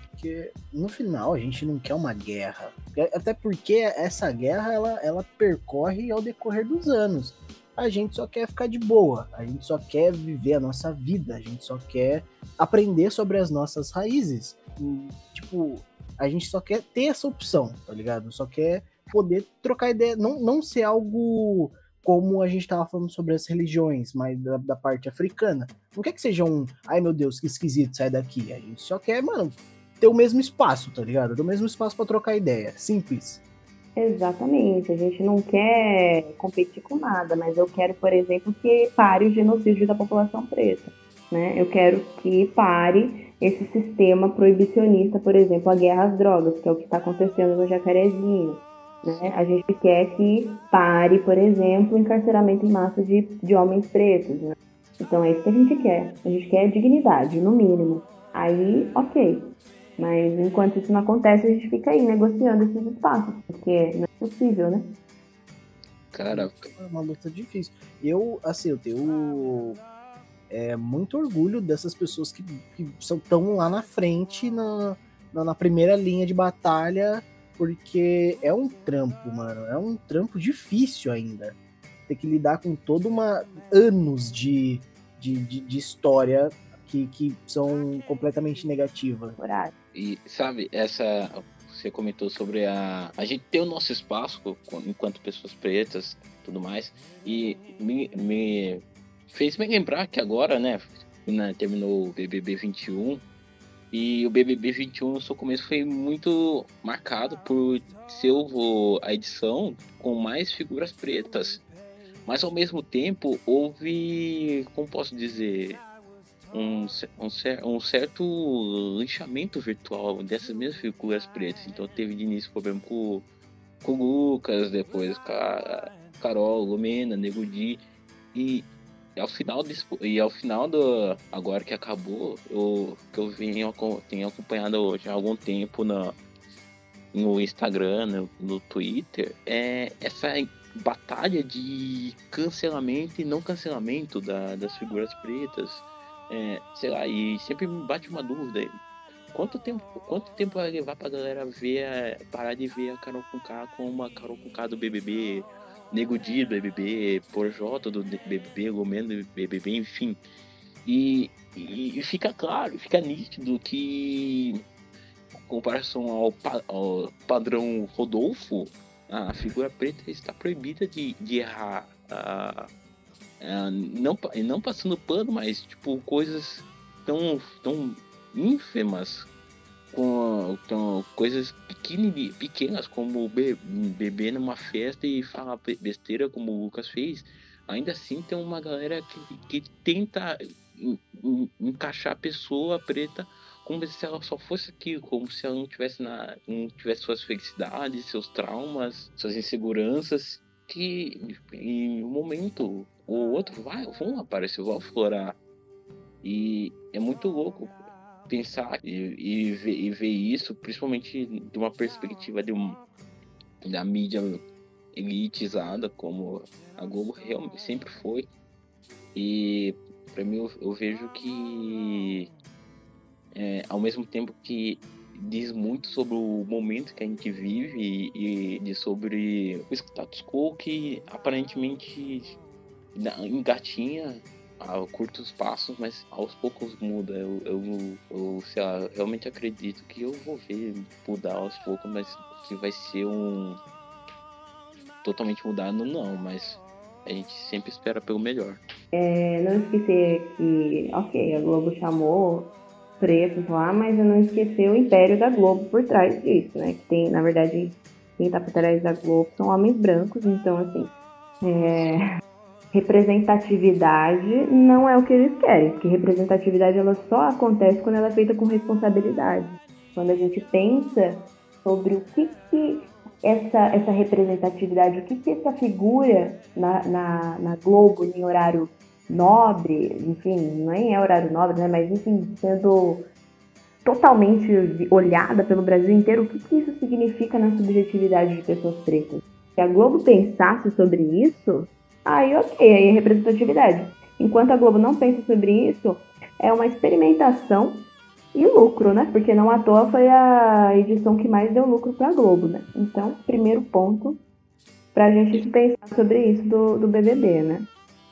Porque no final a gente não quer uma guerra. Até porque essa guerra ela, ela percorre ao decorrer dos anos a gente só quer ficar de boa, a gente só quer viver a nossa vida, a gente só quer aprender sobre as nossas raízes. E, tipo, a gente só quer ter essa opção, tá ligado? Só quer poder trocar ideia, não, não ser algo como a gente tava falando sobre as religiões, mas da, da, parte africana. Não quer que seja um, ai meu Deus, que esquisito, sai daqui. A gente só quer, mano, ter o mesmo espaço, tá ligado? Ter o mesmo espaço para trocar ideia. Simples. Exatamente, a gente não quer competir com nada, mas eu quero, por exemplo, que pare o genocídio da população preta. Né? Eu quero que pare esse sistema proibicionista, por exemplo, a guerra às drogas, que é o que está acontecendo no Jacarezinho. Né? A gente quer que pare, por exemplo, o encarceramento em massa de, de homens pretos. Né? Então é isso que a gente quer. A gente quer dignidade, no mínimo. Aí, ok. Mas enquanto isso não acontece, a gente fica aí negociando esses espaços, porque não é possível, né? Cara, é uma luta difícil. Eu, assim, eu tenho é, muito orgulho dessas pessoas que, que são tão lá na frente, na, na, na, primeira linha de batalha, porque é um trampo, mano. É um trampo difícil ainda. Ter que lidar com toda uma anos de, de, de, de história que, que são completamente negativas. E sabe, essa. Você comentou sobre a. A gente ter o nosso espaço enquanto pessoas pretas tudo mais. E me, me fez me lembrar que agora, né, né terminou o BBB 21. E o BBB 21 no seu começo foi muito marcado por ser a edição com mais figuras pretas. Mas ao mesmo tempo houve, como posso dizer, um, um, um, certo linchamento virtual dessas mesmas figuras pretas. Então teve de início problema com, com o Lucas, depois com a Carol, Lumena, Nego Di. E ao final e ao final do agora que acabou, eu que eu venho tenho acompanhado hoje há algum tempo na no Instagram, no, no Twitter, é essa batalha de cancelamento e não cancelamento da, das figuras pretas é, sei lá, e sempre me bate uma dúvida. Quanto tempo, quanto tempo vai levar pra galera ver, parar de ver a Carol K como uma Carol K do BBB, Nego Di do BBB, Porjota do BBB, Gomendo do BBB, enfim. E, e, e, fica claro, fica nítido que, em comparação ao, ao padrão Rodolfo, a figura preta está proibida de, de errar. É, não, não passando pano, mas tipo, coisas tão, tão ínfimas, com, com coisas pequenas, como beber numa festa e falar besteira como o Lucas fez, ainda assim tem uma galera que, que tenta encaixar a pessoa preta como se ela só fosse aquilo, como se ela não tivesse, na, não tivesse suas felicidades, seus traumas, suas inseguranças, que em um momento o outro vai, vão aparecer, vão aflorar. E é muito louco. pensar e, e, ver, e ver isso, principalmente de uma perspectiva de um, da mídia elitizada, como a Globo realmente sempre foi. E para mim eu, eu, vejo que é, ao mesmo tempo que diz muito sobre o momento que a gente vive e, e sobre o status quo que aparentemente engatinha a curtos passos, mas aos poucos muda. Eu, eu, eu sei lá, realmente acredito que eu vou ver mudar aos poucos, mas que vai ser um totalmente mudado, não, mas a gente sempre espera pelo melhor. É, não esquecer que, ok, a Globo chamou pretos lá, mas eu não esquecer o império da Globo por trás disso, né? Que tem, na verdade, quem tá por trás da Globo são homens brancos, então assim, é, representatividade não é o que eles querem, porque representatividade ela só acontece quando ela é feita com responsabilidade. Quando a gente pensa sobre o que, que essa, essa representatividade, o que, que essa figura na, na, na Globo em horário nobre, enfim, nem é horário nobre, né? Mas enfim, sendo totalmente olhada pelo Brasil inteiro, o que, que isso significa na subjetividade de pessoas pretas? Se a Globo pensasse sobre isso, aí ok, aí é representatividade. Enquanto a Globo não pensa sobre isso, é uma experimentação e lucro, né? Porque não à toa foi a edição que mais deu lucro para a Globo, né? Então, primeiro ponto para a gente pensar sobre isso do, do BBB, né?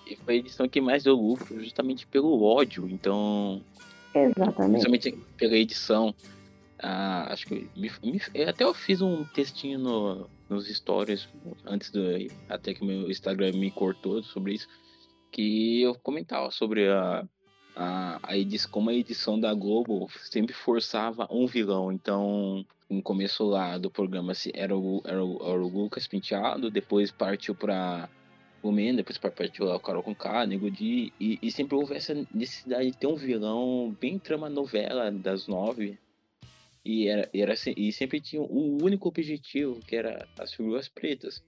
E foi a edição que mais deu lucro justamente pelo ódio, então... Exatamente. Justamente pela edição. Ah, acho que me, me, até eu fiz um textinho no, nos stories antes do até que meu Instagram me cortou sobre isso que eu comentava sobre a a, a edição, como a edição da Globo sempre forçava um vilão. Então, no começo lá do programa era o, era o, era o Lucas Penteado, depois partiu para o Men, depois partiu lá o Carol Conká, Nego Di, e, e sempre houve essa necessidade de ter um vilão bem trama novela das nove. E, era, era, e sempre tinha um único objetivo, que era as figuras pretas.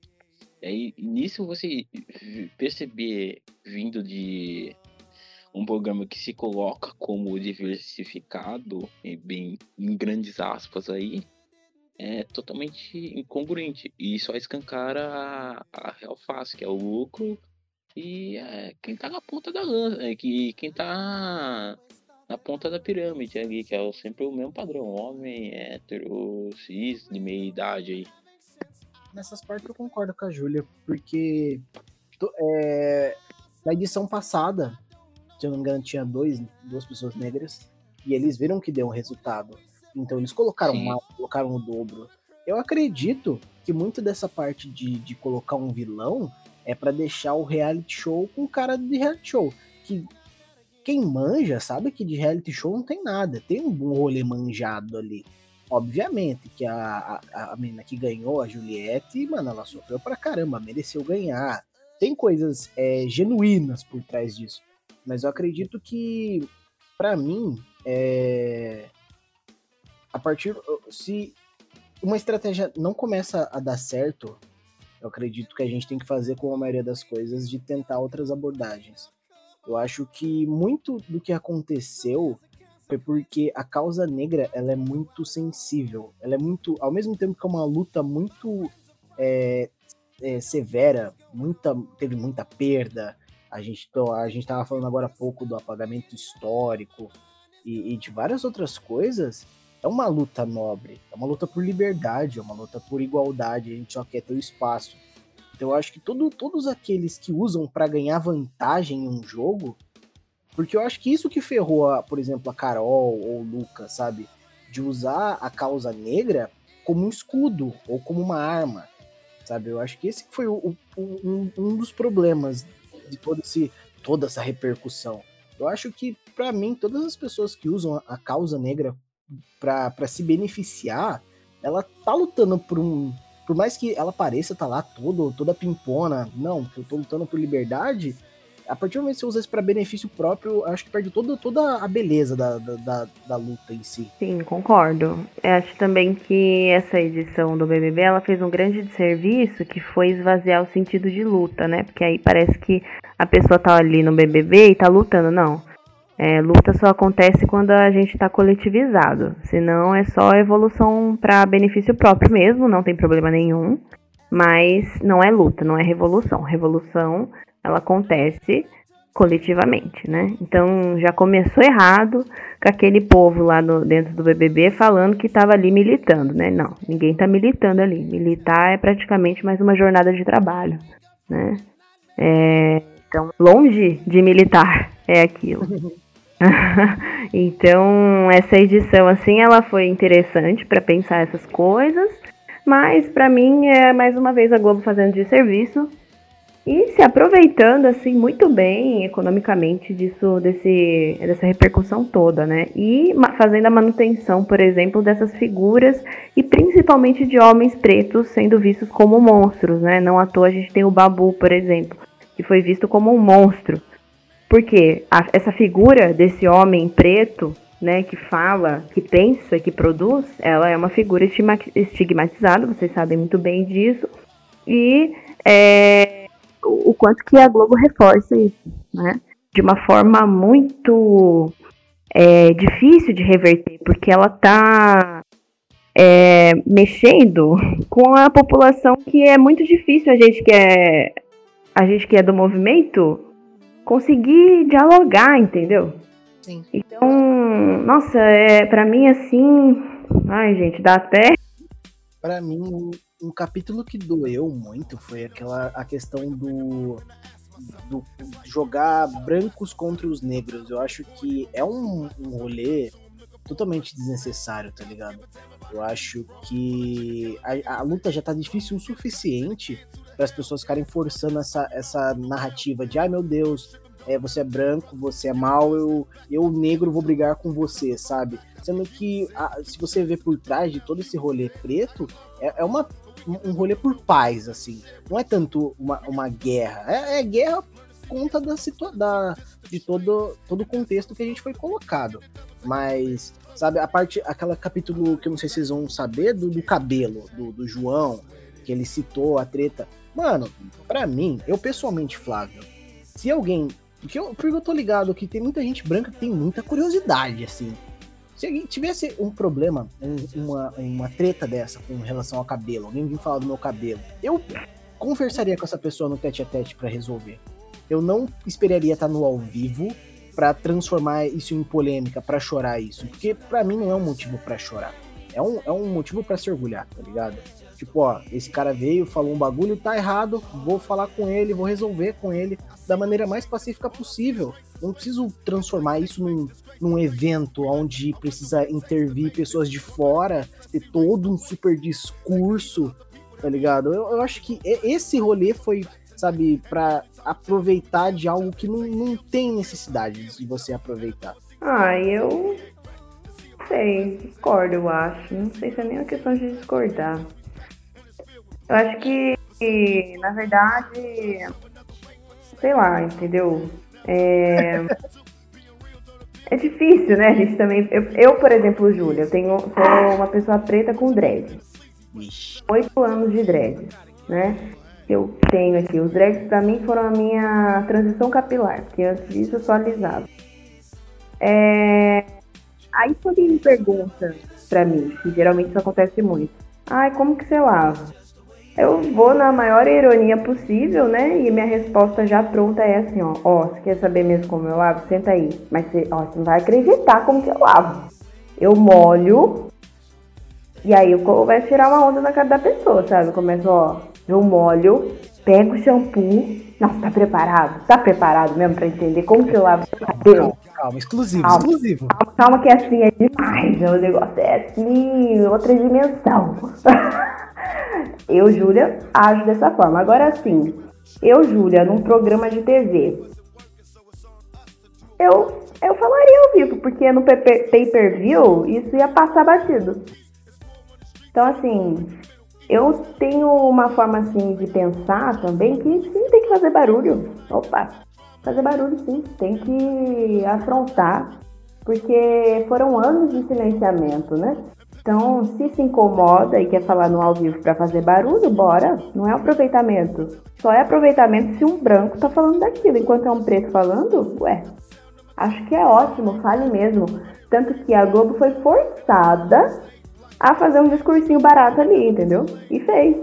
E aí, nisso você perceber vindo de um programa que se coloca como diversificado, bem em grandes aspas aí, é totalmente incongruente e só escancara a, a real face, que é o lucro e é, quem tá na ponta da lança, é, que quem tá na ponta da pirâmide ali, que é sempre o mesmo padrão, homem, hétero, cis, de meia idade aí. Nessas partes eu concordo com a Júlia, porque é, na edição passada se eu não me engano, tinha dois, duas pessoas negras, e eles viram que deu um resultado. Então eles colocaram Sim. mais, colocaram o dobro. Eu acredito que muito dessa parte de, de colocar um vilão é para deixar o reality show com cara de reality show. Que quem manja sabe que de reality show não tem nada, tem um rolê manjado ali. Obviamente que a, a, a menina que ganhou, a Juliette, mano, ela sofreu pra caramba, mereceu ganhar. Tem coisas é, genuínas por trás disso. Mas eu acredito que, para mim, é... a partir. Se uma estratégia não começa a dar certo, eu acredito que a gente tem que fazer com a maioria das coisas de tentar outras abordagens. Eu acho que muito do que aconteceu foi porque a causa negra ela é muito sensível. Ela é muito, ao mesmo tempo que é uma luta muito é, é, severa, muita, teve muita perda, a gente, a gente tava falando agora há pouco do apagamento histórico e, e de várias outras coisas. É uma luta nobre, é uma luta por liberdade, é uma luta por igualdade, a gente só quer ter o espaço. Eu acho que todo, todos aqueles que usam para ganhar vantagem em um jogo, porque eu acho que isso que ferrou, a, por exemplo, a Carol ou o Lucas, sabe? De usar a causa negra como um escudo ou como uma arma, sabe? Eu acho que esse foi o, o, um, um dos problemas de todo esse, toda essa repercussão. Eu acho que, para mim, todas as pessoas que usam a causa negra para se beneficiar, ela tá lutando por um. Por mais que ela pareça tá lá todo, toda pimpona, não, eu tô lutando por liberdade, a partir do momento que você usa isso para benefício próprio, acho que perde toda, toda a beleza da, da, da, luta em si. Sim, concordo. Eu acho também que essa edição do BBB ela fez um grande serviço que foi esvaziar o sentido de luta, né? Porque aí parece que a pessoa tá ali no BBB e tá lutando. Não. É, luta só acontece quando a gente está coletivizado. Senão é só evolução para benefício próprio mesmo, não tem problema nenhum. Mas não é luta, não é revolução. Revolução ela acontece coletivamente, né? Então já começou errado com aquele povo lá no, dentro do BBB falando que estava ali militando, né? Não, ninguém está militando ali. Militar é praticamente mais uma jornada de trabalho, né? É, então, longe de militar é aquilo. então, essa edição, assim, ela foi interessante para pensar essas coisas, mas para mim é mais uma vez a Globo fazendo de serviço e se aproveitando assim muito bem economicamente disso desse dessa repercussão toda, né? E fazendo a manutenção, por exemplo, dessas figuras e principalmente de homens pretos sendo vistos como monstros, né? Não à toa a gente tem o Babu, por exemplo, que foi visto como um monstro. Porque a, essa figura desse homem preto, né, que fala, que pensa, que produz, ela é uma figura estigmatizada, vocês sabem muito bem disso. E é, o quanto que a Globo reforça isso, né? De uma forma muito é, difícil de reverter, porque ela está é, mexendo com a população que é muito difícil a gente que é a gente que é do movimento conseguir dialogar, entendeu? Sim. Então, nossa, é para mim assim, ai gente, dá até para mim um, um, capítulo que doeu muito foi aquela a questão do, do jogar brancos contra os negros. Eu acho que é um, um rolê totalmente desnecessário, tá ligado? Eu acho que a, a luta já tá difícil o suficiente para as pessoas ficarem forçando essa, essa narrativa de ai meu Deus, é, você é branco, você é mal, eu, eu negro vou brigar com você, sabe? Sendo que a, se você vê por trás de todo esse rolê preto, é, é uma, um rolê por paz, assim. Não é tanto uma, uma guerra. É, é guerra conta da, da de todo, todo o contexto que a gente foi colocado. Mas, sabe, a parte, aquela capítulo que eu não sei se vocês vão saber, do, do cabelo, do, do João, que ele citou a treta. Mano, para mim, eu pessoalmente, Flávio, se alguém. Porque eu, porque eu tô ligado que tem muita gente branca que tem muita curiosidade, assim. Se tivesse um problema, um, uma, uma treta dessa com relação ao cabelo, alguém vir falar do meu cabelo, eu conversaria com essa pessoa no tete a tete para resolver. Eu não esperaria estar no ao vivo para transformar isso em polêmica, para chorar isso, porque para mim não é um motivo para chorar. É um, é um motivo para se orgulhar, tá ligado? Tipo, ó, esse cara veio, falou um bagulho, tá errado, vou falar com ele, vou resolver com ele da maneira mais pacífica possível. Não preciso transformar isso num, num evento onde precisa intervir pessoas de fora, ter todo um super discurso, tá ligado? Eu, eu acho que esse rolê foi, sabe, para aproveitar de algo que não, não tem necessidade de você aproveitar. Ah, eu sei, discordo, eu acho. Não sei se é nem uma questão de discordar. Eu acho que, na verdade, sei lá, entendeu? É, é difícil, né? A gente também. Eu, eu por exemplo, Júlia, eu tenho, sou uma pessoa preta com dread. Oito anos de dread, né? Eu tenho aqui. Os dreads pra mim foram a minha transição capilar, porque antes disso eu só alisava. É... Aí quando ele me pergunta pra mim, que geralmente isso acontece muito, ai, como que você lava? Eu vou na maior ironia possível, né? E minha resposta já pronta é assim, ó. Ó, você quer saber mesmo como eu lavo? Senta aí. Mas você, ó, você não vai acreditar como que eu lavo. Eu molho. E aí eu a tirar uma onda na cara da pessoa, sabe? Eu começo, ó, eu molho, pego o shampoo. Nossa, tá preparado? Tá preparado mesmo pra entender como que eu lavo o cabelo? Calma, exclusivo, calma, exclusivo. Calma, calma que assim é demais. O negócio é assim, outra dimensão. Eu, Júlia, ajo dessa forma. Agora sim, eu, Júlia, num programa de TV, eu, eu falaria ao vivo, porque no pay-per-view isso ia passar batido. Então, assim, eu tenho uma forma assim de pensar também que sim, tem que fazer barulho. Opa, fazer barulho sim, tem que afrontar, porque foram anos de silenciamento, né? Então, se se incomoda e quer falar no ao vivo para fazer barulho, bora. Não é aproveitamento. Só é aproveitamento se um branco tá falando daquilo. Enquanto é um preto falando, ué. Acho que é ótimo, fale mesmo. Tanto que a Globo foi forçada a fazer um discursinho barato ali, entendeu? E fez.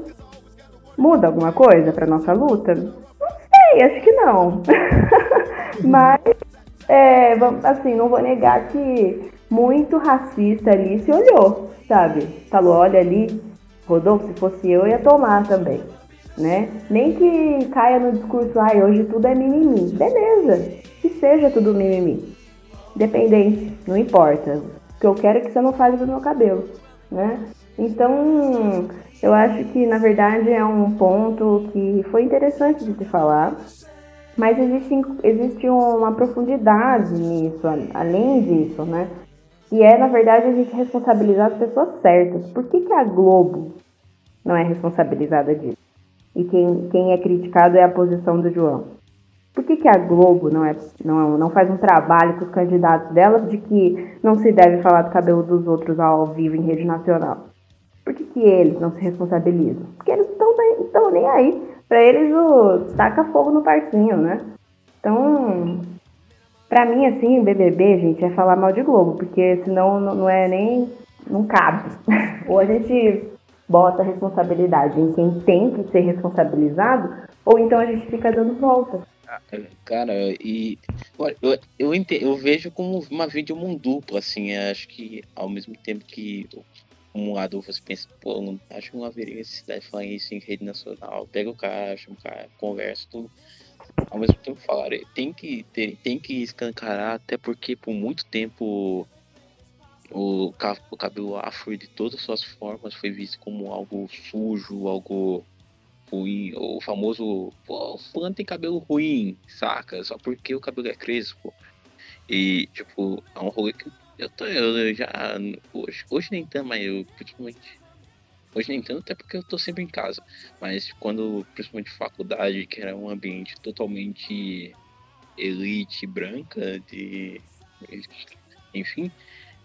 Muda alguma coisa para nossa luta? Não sei, acho que não. Mas, é, assim, não vou negar que muito racista ali se olhou, sabe? Falou, olha ali, Rodolfo, se fosse eu, ia tomar também, né? Nem que caia no discurso, ai, hoje tudo é mimimi. Beleza, que seja tudo mimimi. Dependente, não importa. O que eu quero é que você não fale do meu cabelo, né? Então, eu acho que, na verdade, é um ponto que foi interessante de se falar, mas existe, existe uma profundidade nisso, além disso, né? E é, na verdade, a gente responsabilizar as pessoas certas. Por que, que a Globo não é responsabilizada disso? E quem, quem é criticado é a posição do João. Por que, que a Globo não, é, não, não faz um trabalho com os candidatos dela de que não se deve falar do cabelo dos outros ao vivo em rede nacional? Por que, que eles não se responsabilizam? Porque eles estão nem aí. Para eles, o taca fogo no parquinho, né? Então, Pra mim, assim, BBB, gente, é falar mal de Globo, porque senão não é nem. não cabe. ou a gente bota a responsabilidade em quem tem que ser responsabilizado, ou então a gente fica dando volta. Cara, e eu, eu, entendo, eu vejo como uma vídeo mão dupla, assim, acho que ao mesmo tempo que um lado você pensa, pô, não, acho que não haveria necessidade de falar isso em rede nacional, pega o cara, chama o cara, conversa, tudo. Ao mesmo tempo falar, tem que, ter, tem que escancarar, até porque por muito tempo o, o cabelo afro de todas as suas formas foi visto como algo sujo, algo ruim, o famoso, o fulano tem cabelo ruim, saca? Só porque o cabelo é crespo. E, tipo, é um rolê que eu, tô, eu já, hoje, hoje nem tanto, mas eu, principalmente, Hoje nem tanto, até porque eu tô sempre em casa. Mas quando, principalmente faculdade, que era um ambiente totalmente elite branca, de. Enfim,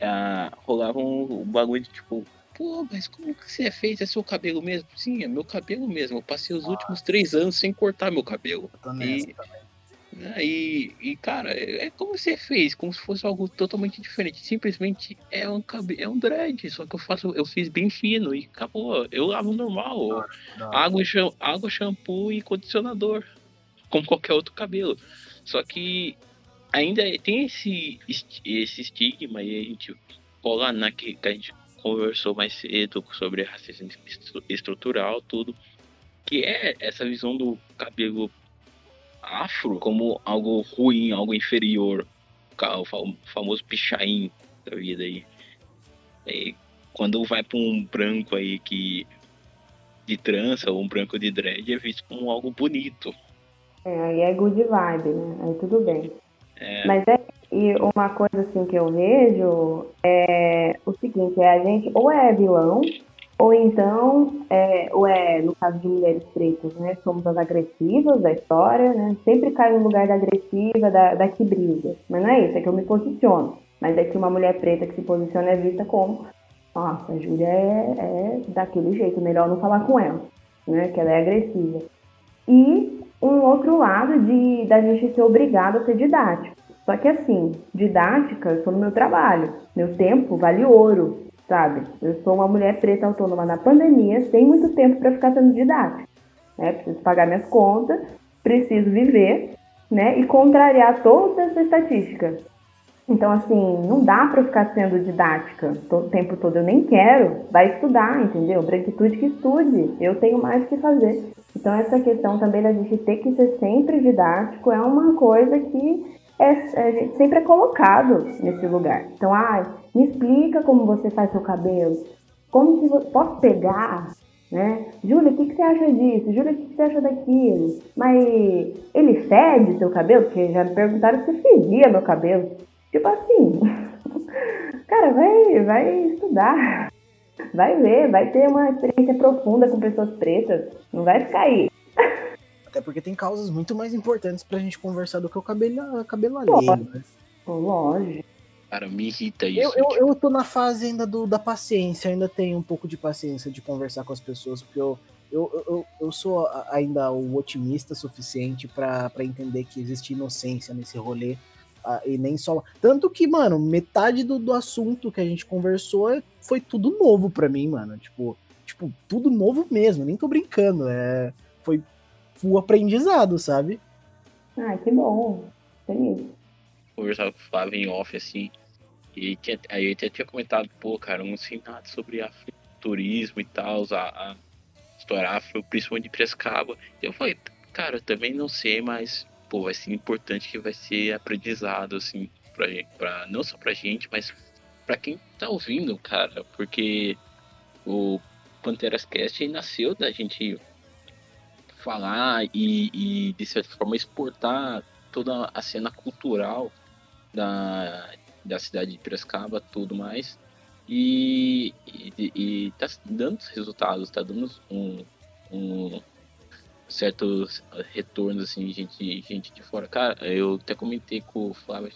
uh, rolava um, um bagulho de tipo, pô, mas como que você fez? É seu cabelo mesmo? Sim, é meu cabelo mesmo. Eu passei os ah. últimos três anos sem cortar meu cabelo. Eu e, também. Né? E, e, cara, é, é como você fez, como se fosse algo totalmente diferente. Simplesmente é um é um dread, só que eu faço, eu fiz bem fino e acabou. Eu lavo normal. Água, água, shampoo e condicionador. Como qualquer outro cabelo. Só que ainda tem esse, esse estigma e a gente cola na que, que a gente conversou mais cedo sobre racismo estrutural, tudo. Que é essa visão do cabelo afro como algo ruim, algo inferior. O famoso pichain da vida aí. E quando vai para um branco aí que de trança ou um branco de dread é visto como algo bonito. É, aí é good vibe, né? Aí tudo bem. É... Mas é e uma coisa assim que eu vejo é o seguinte, é a gente ou é vilão ou então, é, ou é, no caso de mulheres pretas, né, somos as agressivas da história, né, sempre cai no lugar da agressiva, da, da que briga. Mas não é isso, é que eu me posiciono. Mas é que uma mulher preta que se posiciona é vista como, nossa, a Júlia é, é daquele jeito, melhor não falar com ela, né, que ela é agressiva. E um outro lado de da gente ser obrigado a ser didático. Só que assim, didática, eu sou no meu trabalho. Meu tempo vale ouro sabe? Eu sou uma mulher preta autônoma na pandemia, sem muito tempo para ficar sendo didática, né? Preciso pagar minhas contas, preciso viver, né? E contrariar toda essa estatística. Então, assim, não dá para ficar sendo didática o tempo todo. Eu nem quero. Vai estudar, entendeu? Branquitude que estude. Eu tenho mais que fazer. Então, essa questão também da gente ter que ser sempre didático é uma coisa que é, a gente sempre é colocado nesse lugar. Então, ah, me explica como você faz seu cabelo. Como que você... Posso pegar? Né? Júlia, o que, que, você acha disso? Júlia, o que, que, você acha daquilo? Mas ele fede seu cabelo? Porque já me perguntaram se fedia meu cabelo. Tipo assim, cara, vai, vai estudar. Vai ver, vai ter uma experiência profunda com pessoas pretas. Não vai ficar aí. Até porque tem causas muito mais importantes pra gente conversar do que o cabelo, cabelo alheio, né? Lógico. Cara, me irrita isso. Eu, eu, tipo. eu tô na fase ainda do, da paciência, ainda tenho um pouco de paciência de conversar com as pessoas, porque eu, eu, eu, eu sou ainda o otimista suficiente para entender que existe inocência nesse rolê. e nem só. Tanto que, mano, metade do, do assunto que a gente conversou foi tudo novo para mim, mano. Tipo, tipo, tudo novo mesmo, nem tô brincando. É, foi full aprendizado, sabe? Ah, que bom. Feliz. Conversava com o Flávio em off, assim. E tinha, aí eu tinha comentado, pô, cara, não sei nada sobre turismo e tal, a, a história afro, principalmente de Prescaba. Eu falei, cara, eu também não sei, mas, pô, vai ser importante que vai ser aprendizado, assim, pra gente, pra, não só pra gente, mas pra quem tá ouvindo, cara, porque o Panteras Cast nasceu da gente falar e, e, de certa forma exportar toda a cena cultural da, da cidade de Piracicaba, tudo mais. E, e, e tá dando resultados, tá dando um, um certos retornos, assim, gente, gente de fora. Cara, eu até comentei com o Flávio,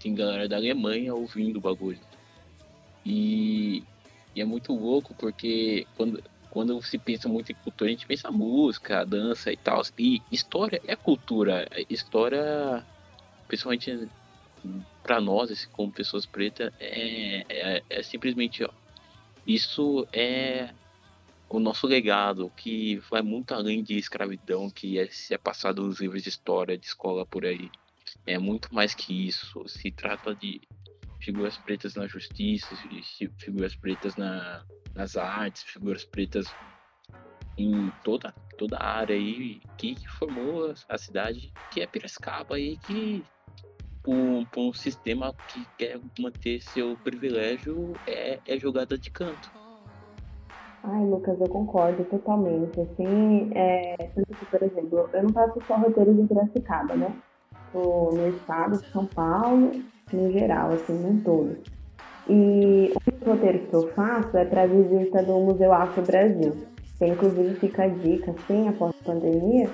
tem galera da Alemanha ouvindo o bagulho. E, e é muito louco porque quando, quando se pensa muito em cultura, a gente pensa música, dança e tal. E história é cultura. História, principalmente para nós, assim, como pessoas pretas, é, é, é, simplesmente ó, isso é o nosso legado, que vai muito além de escravidão, que é, é passado nos livros de história de escola por aí. É muito mais que isso. Se trata de figuras pretas na justiça, figuras pretas na, nas artes, figuras pretas em toda, toda a área aí que, formou a cidade que é Piracicaba e que por, um sistema que quer manter seu privilégio é, é jogada de canto. Ai, Lucas, eu concordo totalmente. Assim, é, por exemplo, eu não faço só roteiros em Piracicaba, né? Tô no estado de São Paulo, no geral, assim, no todo. E os roteiros que eu faço é para a visita do Museu Afro Brasil, que inclusive fica a dica, assim, após a pandemia,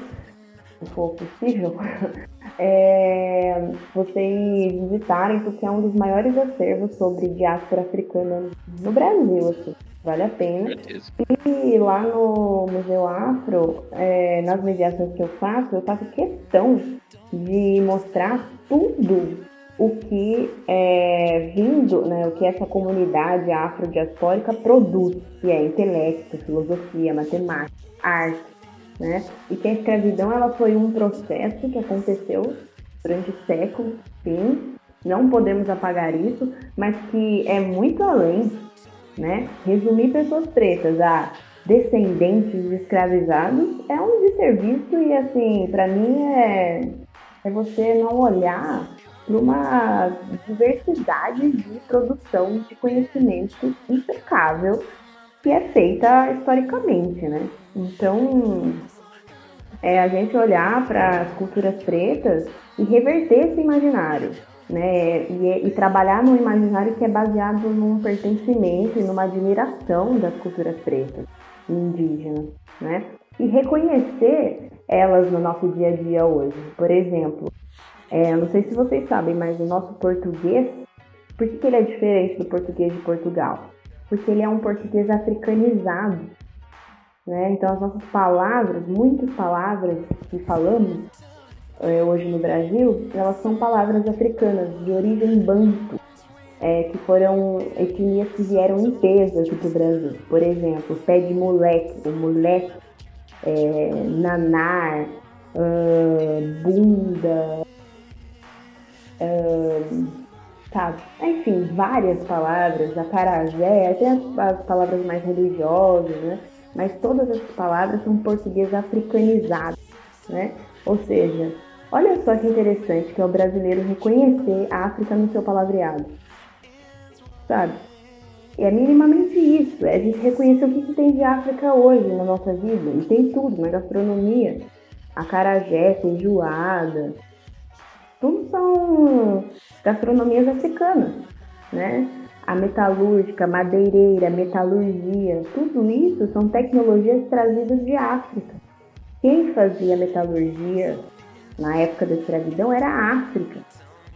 se for possível, é, vocês visitarem, porque é um dos maiores acervos sobre diáspora africana no Brasil, assim, vale a pena. E lá no Museu Afro, é, nas mediações que eu faço, eu faço questão de mostrar tudo o que é vindo, né, o que essa comunidade afrodiaspórica produz, que é intelecto, filosofia, matemática, arte, né? E que a escravidão ela foi um processo que aconteceu durante séculos, sim, não podemos apagar isso, mas que é muito além, né? Resumir pessoas pretas a descendentes de escravizados é um desserviço e assim, para mim é, é você não olhar para uma diversidade de produção de conhecimento impecável que é feita historicamente, né? Então, é a gente olhar para as culturas pretas e reverter esse imaginário, né? E, e, trabalhar num imaginário que é baseado num pertencimento e numa admiração das culturas pretas e indígenas, né? E reconhecer elas no nosso dia a dia hoje. Por exemplo, é, não sei se vocês sabem, mas o nosso português, por que, que ele é diferente do português de Portugal? Porque ele é um português africanizado. Né? Então, as nossas palavras, muitas palavras que falamos é, hoje no Brasil, elas são palavras africanas, de origem banto, é, que foram etnias que vieram em peso aqui para o Brasil. Por exemplo, pé de moleque, o moleque, é, nanar, bunda, sabe? Enfim, várias palavras, acarajé, até as, as palavras mais religiosas, né? Mas todas essas palavras são português africanizado, né? Ou seja, olha só que interessante que é o brasileiro reconhecer a África no seu palavreado, sabe? É minimamente isso, é a gente reconhecer o que, que tem de África hoje na nossa vida. E tem tudo, na gastronomia, acarajé, feijoada, tudo são gastronomias africanas, né? A metalúrgica, madeireira, metalurgia, tudo isso são tecnologias trazidas de África. Quem fazia metalurgia na época da escravidão era a África.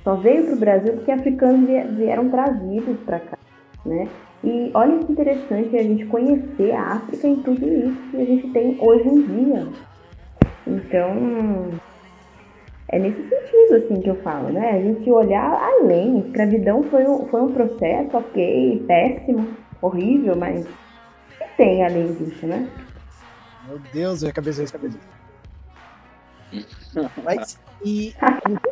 Só veio para o Brasil porque africanos vieram trazidos para cá, né? E olha que interessante a gente conhecer a África em tudo isso que a gente tem hoje em dia. Então, é nesse sentido, assim, que eu falo, né? A gente olhar além. Escravidão foi um, foi um processo, ok, péssimo, horrível, mas tem além disso, né? Meu Deus, minha cabeça, cabeça. Mas, e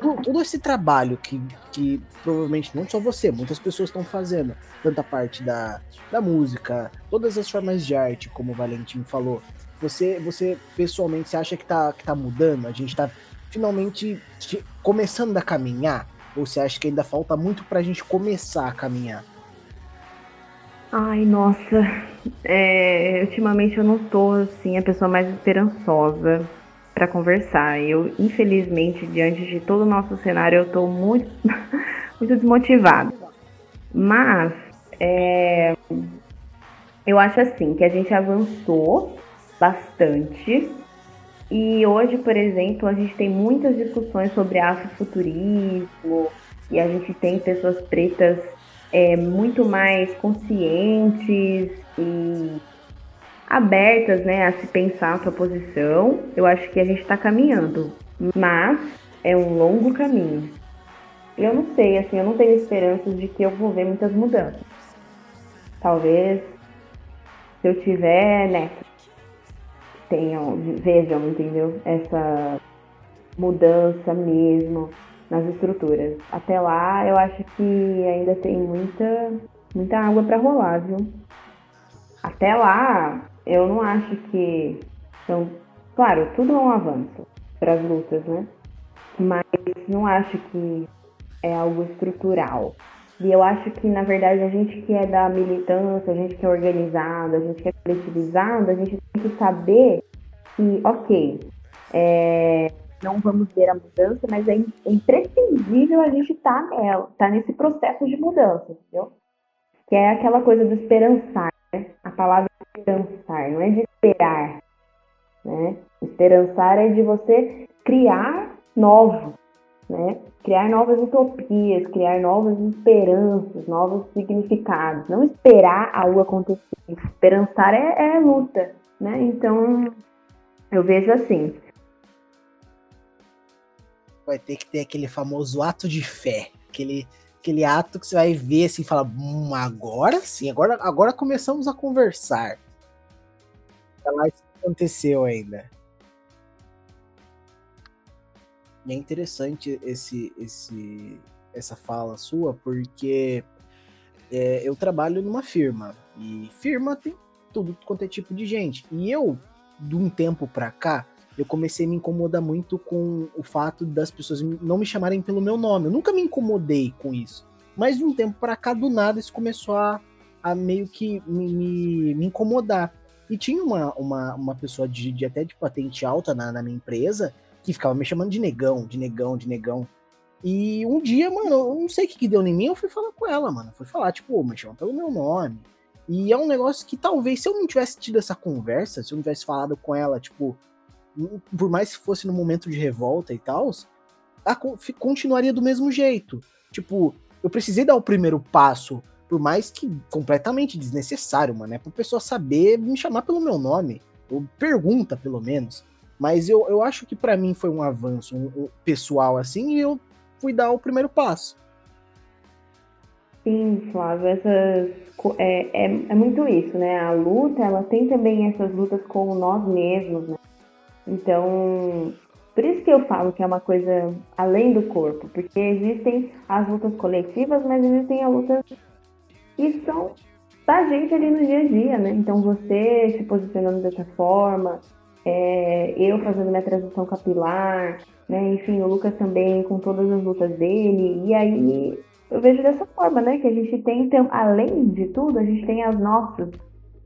todo, todo, esse trabalho que, que provavelmente não só você, muitas pessoas estão fazendo, tanta parte da, da música, todas as formas de arte, como o Valentim falou, você, você pessoalmente, você acha que tá, que tá mudando? A gente tá finalmente começando a caminhar? Ou você acha que ainda falta muito pra gente começar a caminhar? Ai, nossa. É, ultimamente eu não tô, assim, a pessoa mais esperançosa para conversar. Eu, infelizmente, diante de todo o nosso cenário, eu tô muito, muito desmotivada. Mas, é, eu acho assim, que a gente avançou bastante. E hoje, por exemplo, a gente tem muitas discussões sobre afrofuturismo e a gente tem pessoas pretas é, muito mais conscientes e abertas né, a se pensar a sua posição. Eu acho que a gente está caminhando, mas é um longo caminho. Eu não sei, assim, eu não tenho esperanças de que eu vou ver muitas mudanças. Talvez se eu tiver neto, tenham, vejam, entendeu? Essa mudança mesmo nas estruturas. Até lá, eu acho que ainda tem muita, muita água para rolar, viu? Até lá, eu não acho que então, claro, tudo é um avanço para as lutas, né? Mas não acho que é algo estrutural. E eu acho que, na verdade, a gente que é da militância, a gente que é organizado, a gente que é coletivizado, a gente tem que saber que, ok, é, não vamos ver a mudança, mas é imprescindível a gente estar tá nela, estar tá nesse processo de mudança, entendeu? Que é aquela coisa do esperançar, né? A palavra esperançar, não é de esperar, né? Esperançar é de você criar novo, né? Criar novas utopias, criar novas esperanças, novos significados. Não esperar algo acontecer. Esperançar é, é luta, né? Então, eu vejo assim, vai ter que ter aquele famoso ato de fé. Aquele, aquele ato que você vai ver assim e fala, hum, agora sim, agora, agora começamos a conversar. Lá isso aconteceu ainda. E é interessante esse, esse, essa fala sua, porque é, eu trabalho numa firma. E firma tem tudo quanto é tipo de gente. E eu, de um tempo pra cá, eu comecei a me incomodar muito com o fato das pessoas não me chamarem pelo meu nome. Eu nunca me incomodei com isso. Mas de um tempo para cá, do nada, isso começou a, a meio que me, me, me, incomodar. E tinha uma, uma, uma pessoa de, de até de patente alta na, na minha empresa que ficava me chamando de negão, de negão, de negão. E um dia, mano, eu não sei o que, que deu em mim, eu fui falar com ela, mano. Fui falar, tipo, me chama pelo meu nome. E é um negócio que talvez, se eu não tivesse tido essa conversa, se eu não tivesse falado com ela, tipo, por mais que fosse no momento de revolta e tal, continuaria do mesmo jeito. Tipo, eu precisei dar o primeiro passo, por mais que completamente desnecessário, mano, é pra pessoa saber me chamar pelo meu nome, ou pergunta pelo menos. Mas eu, eu acho que para mim foi um avanço um, um, pessoal assim, e eu fui dar o primeiro passo. Sim, Flávio, essas, é, é, é muito isso, né? A luta, ela tem também essas lutas com nós mesmos, né? Então, por isso que eu falo que é uma coisa além do corpo, porque existem as lutas coletivas, mas existem as lutas que são da gente ali no dia a dia, né? Então, você se posicionando dessa forma, é, eu fazendo minha transição capilar, né? Enfim, o Lucas também com todas as lutas dele, e aí eu vejo dessa forma, né? Que a gente tem, então, além de tudo, a gente tem as nossas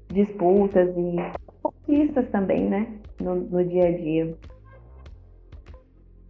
disputas e conquistas também, né? No, no dia a dia.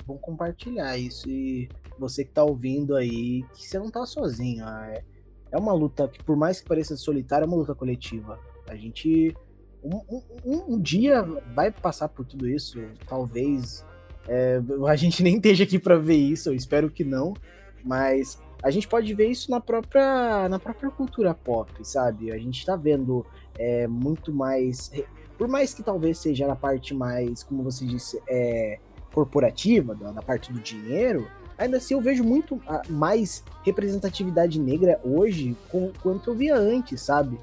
Vamos compartilhar isso e você que tá ouvindo aí, que você não tá sozinho. É, é uma luta que, por mais que pareça solitária, é uma luta coletiva. A gente. Um, um, um dia vai passar por tudo isso, talvez. É, a gente nem esteja aqui para ver isso, eu espero que não, mas a gente pode ver isso na própria, na própria cultura pop, sabe? A gente tá vendo é, muito mais. Por mais que talvez seja na parte mais, como você disse, é, corporativa, da parte do dinheiro, ainda assim eu vejo muito ah, mais representatividade negra hoje com, quanto eu via antes, sabe?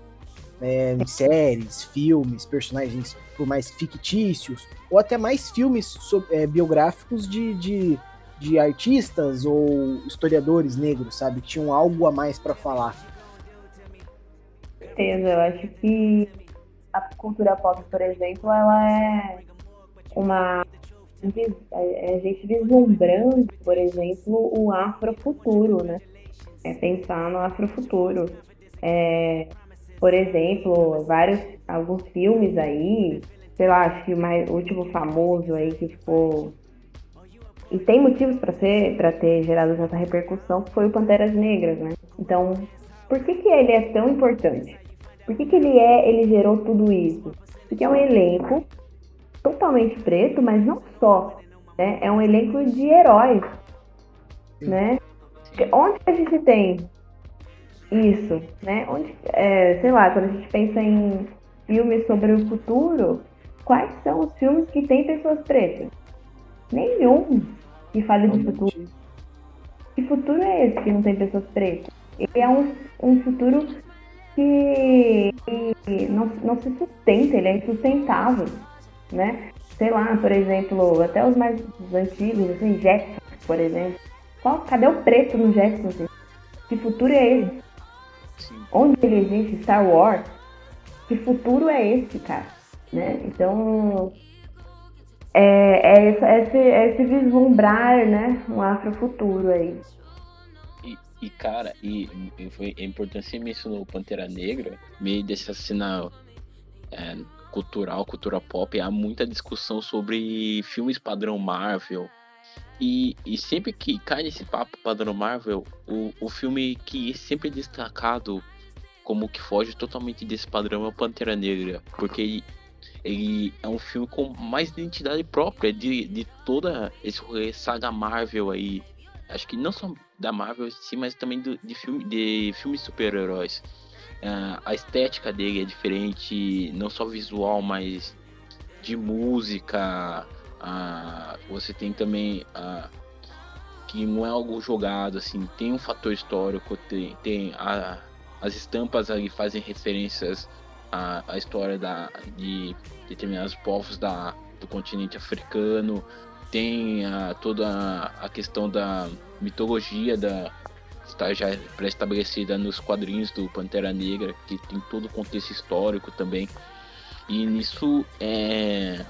É, séries, filmes, personagens por mais fictícios, ou até mais filmes so, é, biográficos de, de, de, artistas ou historiadores negros, sabe? Tinham algo a mais para falar. Com certeza, eu acho que a cultura pop, por exemplo, ela é uma é, é a gente vislumbrando, por exemplo, o afrofuturo, né? É pensar no afrofuturo. É, por exemplo, vários, alguns filmes aí, sei lá, acho que o, mais, o último famoso aí que ficou. E tem motivos para ser, para ter gerado essa repercussão, foi o Panteras Negras, né? Então, por que, que ele é tão importante? Por que, que ele é, ele gerou tudo isso? Porque é um elenco totalmente preto, mas não só. Né? É um elenco de heróis. Né? Onde a gente tem isso? Né? Onde, é, sei lá, quando a gente pensa em filmes sobre o futuro, quais são os filmes que tem pessoas pretas? Nenhum que fale de futuro. Que futuro é esse que não tem pessoas pretas? Ele é um, um futuro que, que não, não se sustenta, ele é insustentável né? Sei lá, por exemplo, até os mais antigos, assim, Jetson, por exemplo. Qual, cadê o preto no Jetson? Assim? Que futuro é esse? Onde ele existe? Star Wars? Que futuro é esse, cara? Né? Então, é, esse, é esse, é esse vislumbrar, né? Um afrofuturo aí. E, cara, e, e foi, a importância mencionou Pantera Negra, meio desse sinal é, cultural, cultura pop, há muita discussão sobre filmes padrão Marvel. E, e sempre que cai nesse papo padrão Marvel, o, o filme que é sempre destacado como que foge totalmente desse padrão é o Pantera Negra, porque ele, ele é um filme com mais identidade própria de, de toda esse saga Marvel aí. Acho que não só da Marvel, sim, mas também do, de, filme, de filmes super-heróis. Uh, a estética dele é diferente, não só visual, mas de música. Uh, você tem também uh, que não é algo jogado, assim, tem um fator histórico, tem, tem a, as estampas ali fazem referências à, à história da, de determinados povos da, do continente africano, tem a, toda a questão da mitologia da, está já pré-estabelecida nos quadrinhos do Pantera Negra, que tem todo o contexto histórico também. E nisso é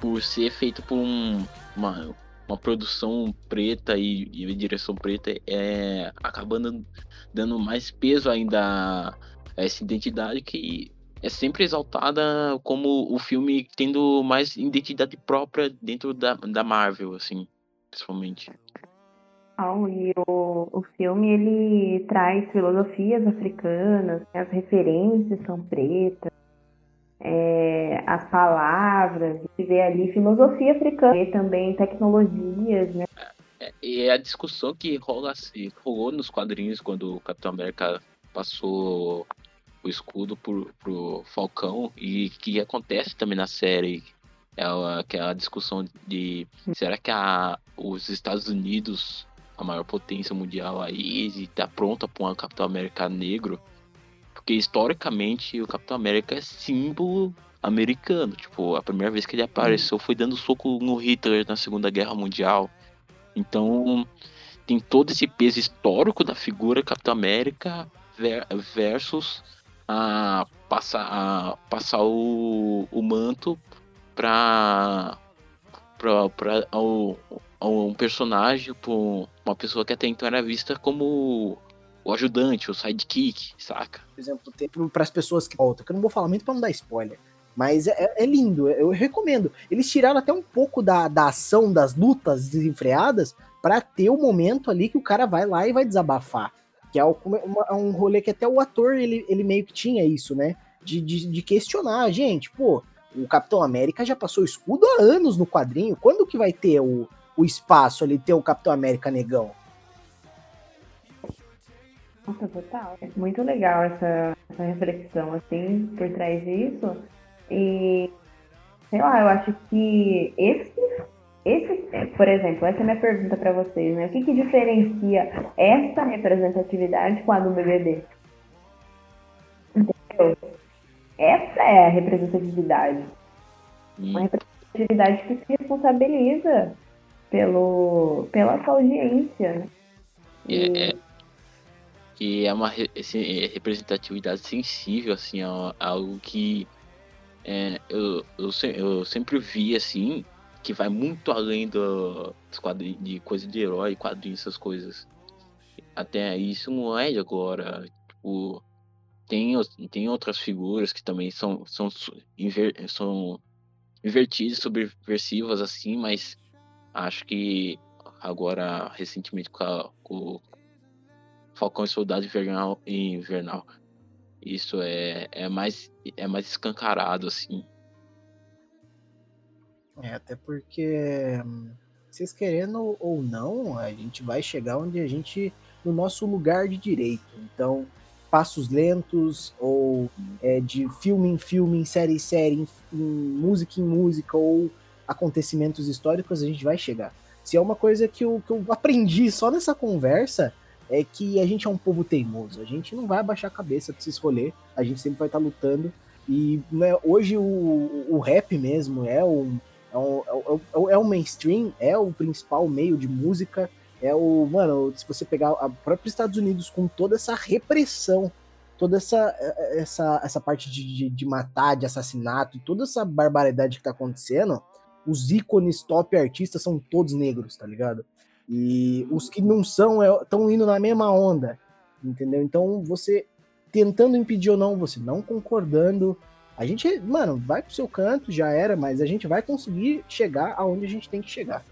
por ser feito por um, uma, uma produção preta e, e direção preta, é acabando dando mais peso ainda a essa identidade que é sempre exaltada como o filme tendo mais identidade própria dentro da, da Marvel, assim, principalmente. E o, o filme ele traz filosofias africanas, né? as referências são pretas, é, as palavras, se vê ali filosofia africana e também tecnologias, né? É, e é a discussão que rola, rolou nos quadrinhos quando o Capitão América passou o escudo pro, pro Falcão e que acontece também na série. É aquela discussão de será que a, os Estados Unidos a maior potência mundial aí e tá pronta para um Capitão América negro. Porque historicamente o Capitão América é símbolo americano. Tipo, a primeira vez que ele apareceu foi dando soco no Hitler na Segunda Guerra Mundial. Então tem todo esse peso histórico da figura Capitão América versus a passar, a passar o, o manto para para um personagem, por uma pessoa que até então era vista como o ajudante, o sidekick, saca? Por exemplo, para as pessoas que voltam, que eu não vou falar muito para não dar spoiler. Mas é, é, lindo, eu recomendo. Eles tiraram até um pouco da, da ação, das lutas desenfreadas, para ter o momento ali que o cara vai lá e vai desabafar. Que é, é um rolê que até o ator, ele, ele meio que tinha isso, né? De, de, de questionar, gente, pô, o Capitão América já passou escudo há anos no quadrinho. Quando que vai ter o, o espaço ali, ter o Capitão América negão? Nossa, total. É muito legal essa, essa reflexão, assim, por trás disso. E, sei lá, eu acho que esse esse, é, por exemplo, essa é a minha pergunta para vocês, né? O que, que diferencia essa representatividade com a do BBB? Entendeu? Essa é a representatividade. Uma hum. representatividade que se responsabiliza pelo, pela sua audiência, né? E, é, e é uma assim, é representatividade sensível, assim, a, a algo que é, eu, eu, eu sempre vi, assim, que vai muito além do, dos quadrinhos, de coisa de herói, quadrinhos, essas coisas. Até isso não é de agora. Tipo, tem, tem outras figuras que também são, são, inver, são invertidas, subversivas, assim, mas acho que agora, recentemente, com, a, com Falcão e Soldado Invernal, Invernal isso é, é, mais, é mais escancarado, assim. É, até porque, vocês querendo ou não, a gente vai chegar onde a gente, no nosso lugar de direito. Então, passos lentos, ou é, de filme em filme, em série em série, em, em música em música, ou acontecimentos históricos, a gente vai chegar. Se é uma coisa que eu, que eu aprendi só nessa conversa, é que a gente é um povo teimoso. A gente não vai abaixar a cabeça pra se escolher, a gente sempre vai estar tá lutando. E né, hoje o, o rap mesmo é o, é o, é, é o mainstream, é o principal meio de música. É o. Mano, se você pegar a própria Estados Unidos com toda essa repressão, toda essa, essa, essa parte de, de, de matar, de assassinato, toda essa barbaridade que tá acontecendo, os ícones top artistas são todos negros, tá ligado? E os que não são estão é, indo na mesma onda, entendeu? Então você tentando impedir ou não, você não concordando, a gente, mano, vai pro seu canto, já era, mas a gente vai conseguir chegar aonde a gente tem que chegar.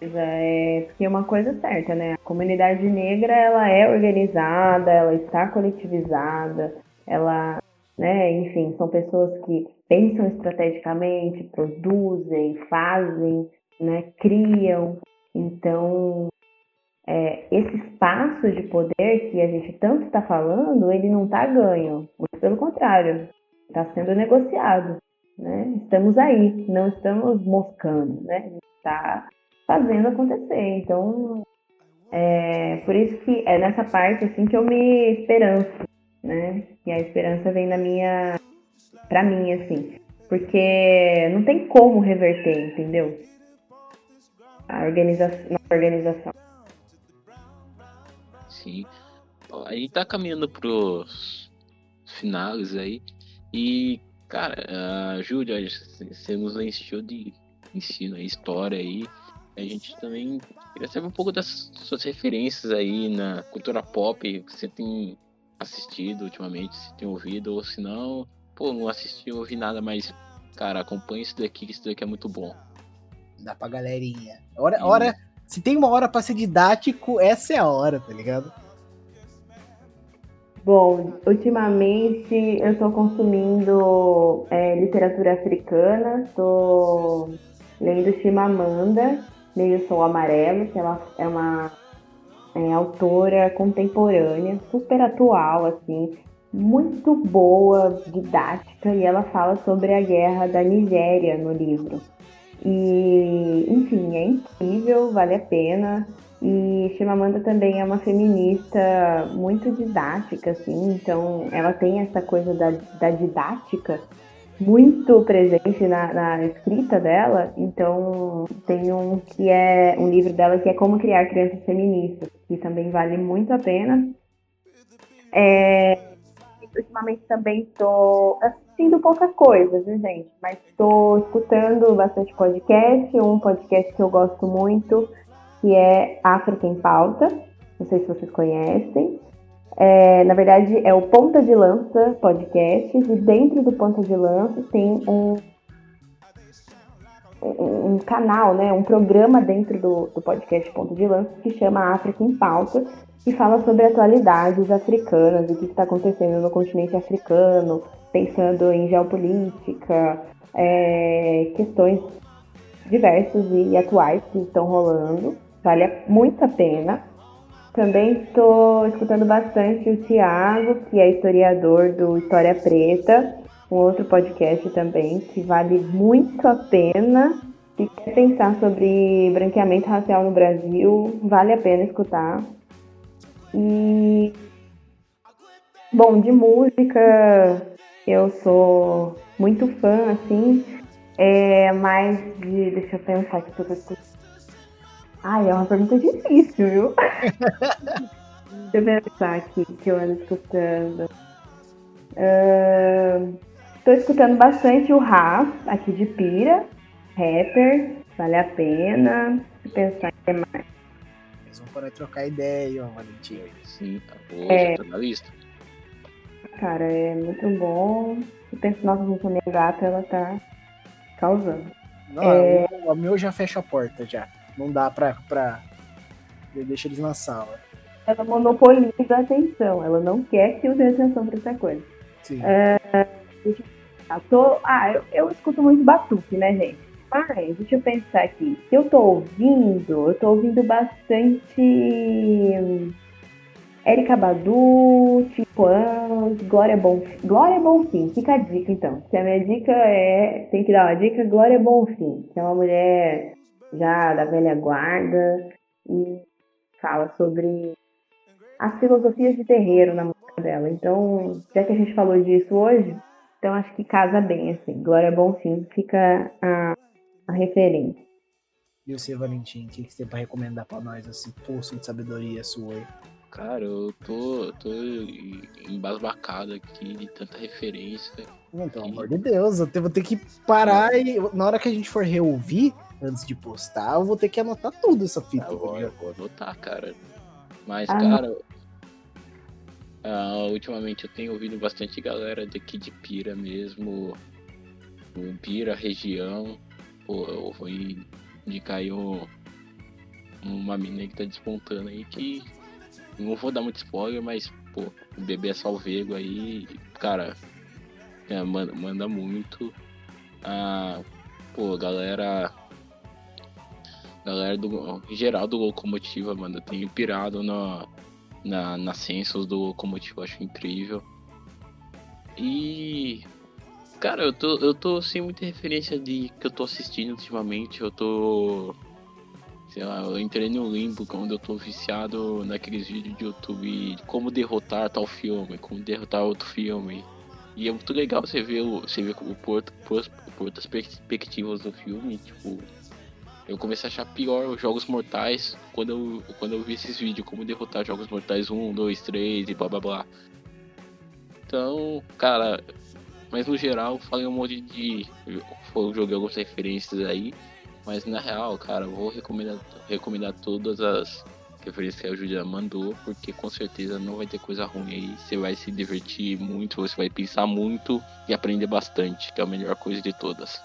É, porque uma coisa é certa, né? A comunidade negra, ela é organizada, ela está coletivizada, ela, né, enfim, são pessoas que pensam estrategicamente, produzem, fazem, né, criam. Então, é, esse espaço de poder que a gente tanto está falando, ele não está ganho, muito pelo contrário, está sendo negociado. Né? Estamos aí, não estamos moscando, né? a gente está fazendo acontecer. Então, é por isso que é nessa parte assim que eu me esperanço, né? E a esperança vem da minha, para mim, assim, porque não tem como reverter, entendeu? A organização, na organização. A gente tá caminhando pros finais aí. E, cara, a Júlia, você nos encheu de ensino, história aí. A gente também queria saber um pouco das suas referências aí na cultura pop que você tem assistido ultimamente, se tem ouvido, ou se não, pô, não assisti, ouvi nada, mas, cara, acompanha isso daqui, que isso daqui é muito bom. Dá pra galerinha. Hora, hora, se tem uma hora para ser didático, essa é a hora, tá ligado? Bom, ultimamente eu estou consumindo é, literatura africana, estou lendo Chimamanda, Meio Sol Amarelo, que ela é uma é, autora contemporânea, super atual, assim, muito boa, didática, e ela fala sobre a guerra da Nigéria no livro. E, enfim, é incrível, vale a pena. E Chimamanda também é uma feminista muito didática, assim, então ela tem essa coisa da, da didática muito presente na, na, escrita dela. Então tem um que é um livro dela que é Como Criar Crianças Feministas, que também vale muito a pena. É, ultimamente também estou assistindo poucas coisas, viu, gente? Mas estou escutando bastante podcast, um podcast que eu gosto muito, que é África em Pauta. Não sei se vocês conhecem. É, na verdade, é o Ponta de Lança Podcast, e dentro do Ponta de Lança tem um, um, um canal, né, um programa dentro do, do podcast Ponta de Lança que chama África em Pauta, que fala sobre atualidades africanas, o que está acontecendo no continente africano, pensando em geopolítica, é, questões diversas e atuais que estão rolando. Vale muito a pena. Também estou escutando bastante o Tiago, que é historiador do História Preta, um outro podcast também que vale muito a pena. Se quer pensar sobre branqueamento racial no Brasil, vale a pena escutar. E. Bom, de música, eu sou muito fã, assim, é mais de. Deixa eu pensar que tudo Ai, é uma pergunta difícil, viu? deixa eu pensar aqui que eu ando escutando. Estou uh, escutando bastante o Raf, aqui de Pira, rapper, vale a pena. Deixa eu pensar que mais. Poder trocar ideia, ó, Valentim. Sim, tá boa, é... tá na lista. Cara, é muito bom. Eu penso, nossa, a minha gata, ela tá causando. Não, é... o, o meu já fecha a porta já. Não dá pra, pra. Deixa eles na sala. Ela monopoliza a atenção, ela não quer que eu dê atenção pra essa coisa. Sim. É, eu, tô, ah, eu, eu escuto muito batuque, né, gente? Mas, deixa eu pensar aqui. Eu tô ouvindo, eu tô ouvindo bastante Erika Badu, Anos, Glória Bonfim. Glória Bonfim, fica a dica então. Se a minha dica é. Tem que dar uma dica, Glória Bonfim, que é uma mulher já da velha guarda e fala sobre as filosofias de terreiro na música dela. Então, já que a gente falou disso hoje, então acho que casa bem, assim. Glória Bonfim fica a, a referência. E você, Valentim, o que, que você tem pra recomendar pra nós, assim, poço de sabedoria sua aí? Cara, eu tô, tô embasbacado aqui de tanta referência. Não, pelo amor de Deus, eu vou ter que parar e na hora que a gente for reouvir, antes de postar, eu vou ter que anotar tudo essa fita. Eu vou, eu vou anotar, cara. Mas, ah. cara, uh, ultimamente eu tenho ouvido bastante galera daqui de Pira mesmo. Pira, região. Pô, eu vou indicar aí um, uma mina que tá despontando aí que não vou dar muito spoiler, mas, pô, o bebê é salvego aí, cara, é, manda, manda, muito. Ah, pô, galera. Galera do. Geral do Locomotiva, mano, eu tenho pirado na, na, na Census do Locomotiva, acho incrível. E. Cara, eu tô, eu tô sem muita referência de que eu tô assistindo ultimamente. Eu tô sei lá, eu entrei no limbo quando eu tô viciado naqueles vídeos de YouTube de como derrotar tal filme, como derrotar outro filme. E é muito legal você ver o, você ver o porto, por, perspectivas do filme, tipo. Eu comecei a achar pior os Jogos Mortais quando eu, quando eu vi esses vídeos, como derrotar Jogos Mortais 1, 2, 3 e blá blá blá. Então, cara, mas no geral, falei um monte de. Eu joguei algumas referências aí. Mas na real, cara, vou recomendar, recomendar todas as referências que a Julia mandou, porque com certeza não vai ter coisa ruim aí. Você vai se divertir muito, você vai pensar muito e aprender bastante, que é a melhor coisa de todas.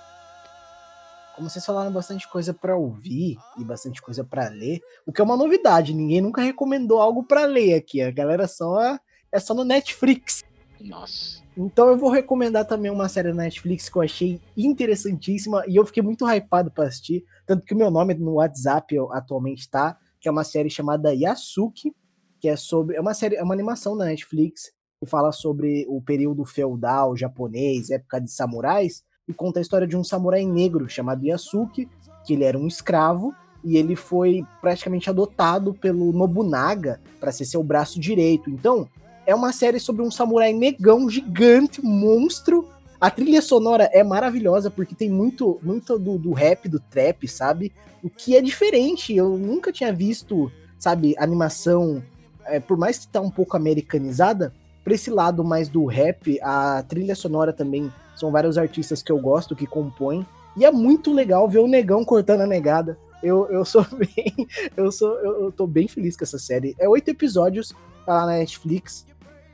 Como vocês falaram bastante coisa para ouvir e bastante coisa para ler, o que é uma novidade, ninguém nunca recomendou algo para ler aqui. A galera só é só no Netflix. Nossa. Então eu vou recomendar também uma série da Netflix que eu achei interessantíssima e eu fiquei muito hypado para assistir, tanto que o meu nome no WhatsApp atualmente tá, que é uma série chamada Yasuki, que é sobre é uma série, é uma animação da Netflix que fala sobre o período feudal japonês, época de samurais, e conta a história de um samurai negro chamado Yasuki, que ele era um escravo e ele foi praticamente adotado pelo Nobunaga para ser seu braço direito. Então, é uma série sobre um samurai negão gigante, monstro. A trilha sonora é maravilhosa porque tem muito, muito do, do rap, do trap, sabe? O que é diferente. Eu nunca tinha visto, sabe, animação, é, por mais que tá um pouco americanizada, pra esse lado mais do rap, a trilha sonora também são vários artistas que eu gosto que compõem. E é muito legal ver o negão cortando a negada. Eu, eu sou bem. Eu sou. Eu, eu tô bem feliz com essa série. É oito episódios, tá lá na Netflix.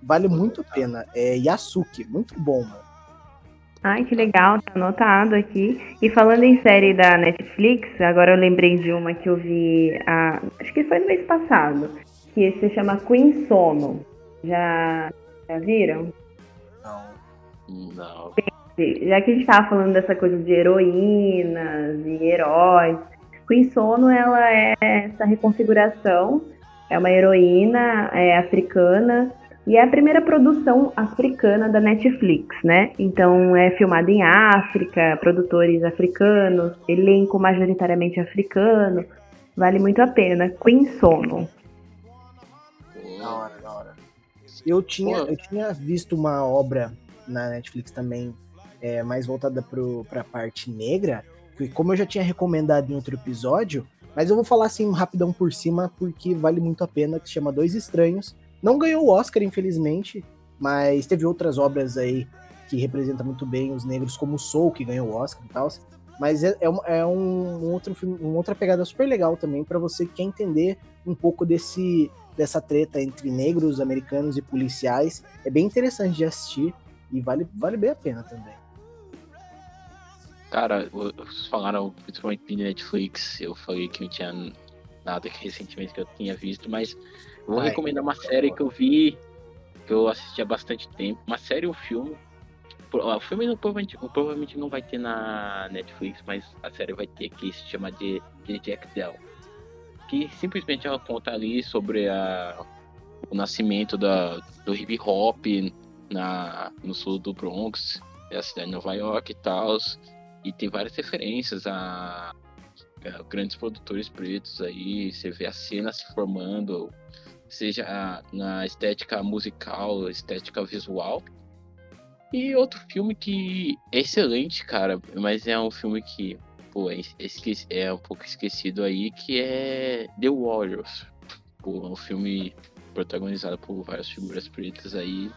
Vale muito a pena. É Yasuki, muito bom, mano. Ai, que legal, tá anotado aqui. E falando em série da Netflix, agora eu lembrei de uma que eu vi, a, acho que foi no mês passado, que se chama Queen Sono. Já, já viram? Não. Não. Já que a gente tava falando dessa coisa de heroínas e heróis, Queen Sono, ela é essa reconfiguração, é uma heroína é, africana E é a primeira produção africana da Netflix, né? Então é filmada em África, produtores africanos, elenco majoritariamente africano. Vale muito a pena. Queen Sono. Da hora, da hora. Eu tinha, eu tinha visto uma obra na Netflix também, é, mais voltada para a parte negra, que como eu já tinha recomendado em outro episódio, mas eu vou falar assim rapidão por cima, porque vale muito a pena, que se chama Dois Estranhos. Não ganhou o Oscar, infelizmente, mas teve outras obras aí que representam muito bem os negros, como o Soul, que ganhou o Oscar e tal. Mas é, é, um, é um, outro filme, uma outra pegada super legal também para você que quer entender um pouco desse dessa treta entre negros, americanos e policiais. É bem interessante de assistir e vale, vale bem a pena também. Cara, vocês falaram principalmente de Netflix, eu falei que não tinha nada que recentemente que eu tinha visto, mas vou Ai, recomendar uma série que eu vi, que eu assisti há bastante tempo, uma série ou um filme. O filme não, provavelmente, provavelmente não vai ter na Netflix, mas a série vai ter, que se chama de, de Jack Dell. Que simplesmente ela conta ali sobre a, o nascimento da, do hip hop na, no sul do Bronx, é a cidade de Nova York e tal e tem várias referências a, a, grandes produtores pretos aí, você vê a cena se formando, seja na estética musical, estética visual. E outro filme que é excelente, cara, mas é um filme que, pô, é, esqueci, é um pouco esquecido aí, que é The Warriors. Pô, é um filme protagonizado por várias figuras pretas aí.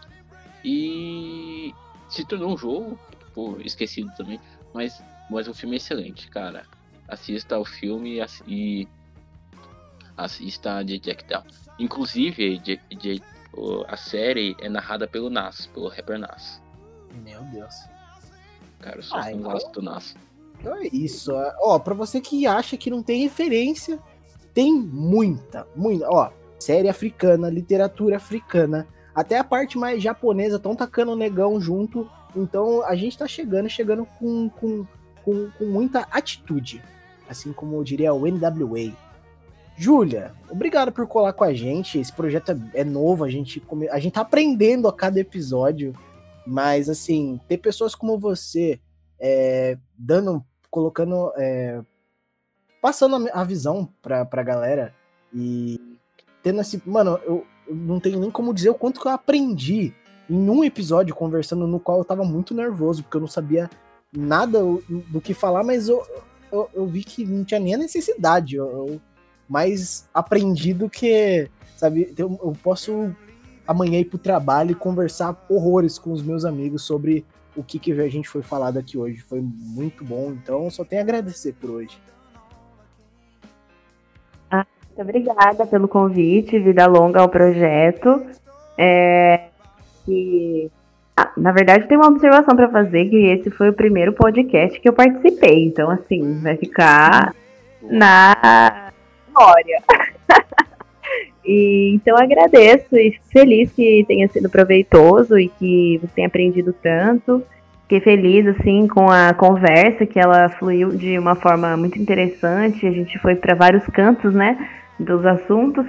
E se tornou um jogo, pô, esquecido também, mas, mas o filme excelente, cara. Assista o filme e assista de Jack Down. Inclusive, de, de, a série é narrada pelo Nas, pelo rapper Nas. Meu Deus. Cara, eu sou ah, então... do Nas. Então é isso. Ó, pra você que acha que não tem referência, tem muita, muita. Ó, série africana, literatura africana, até a parte mais japonesa, estão tacando o negão junto então a gente tá chegando, chegando com, com, com, com muita atitude. Assim como eu diria o NWA. Júlia, obrigado por colar com a gente. Esse projeto é, é novo, a gente, come... a gente tá aprendendo a cada episódio. Mas, assim, ter pessoas como você é, dando, colocando, é, passando a visão pra, pra galera e tendo esse. Mano, eu, eu não tenho nem como dizer o quanto que eu aprendi em um episódio conversando no qual eu tava muito nervoso, porque eu não sabia nada do que falar, mas eu, eu, eu vi que não tinha nem a necessidade. Eu, eu mais aprendi do que, sabe, eu, eu posso amanhã ir pro trabalho e conversar horrores com os meus amigos sobre o que, que a gente foi falado aqui hoje. Foi muito bom, então só tenho a agradecer por hoje. Ah, muito obrigada pelo convite, vida longa ao projeto. É, que. Ah, na verdade, tem uma observação para fazer que esse foi o primeiro podcast que eu participei. Então, assim, vai ficar na memória. e, então, agradeço e feliz que tenha sido proveitoso e que você tenha aprendido tanto. Fiquei feliz, assim, com a conversa, que ela fluiu de uma forma muito interessante. A gente foi para vários cantos, né, dos assuntos.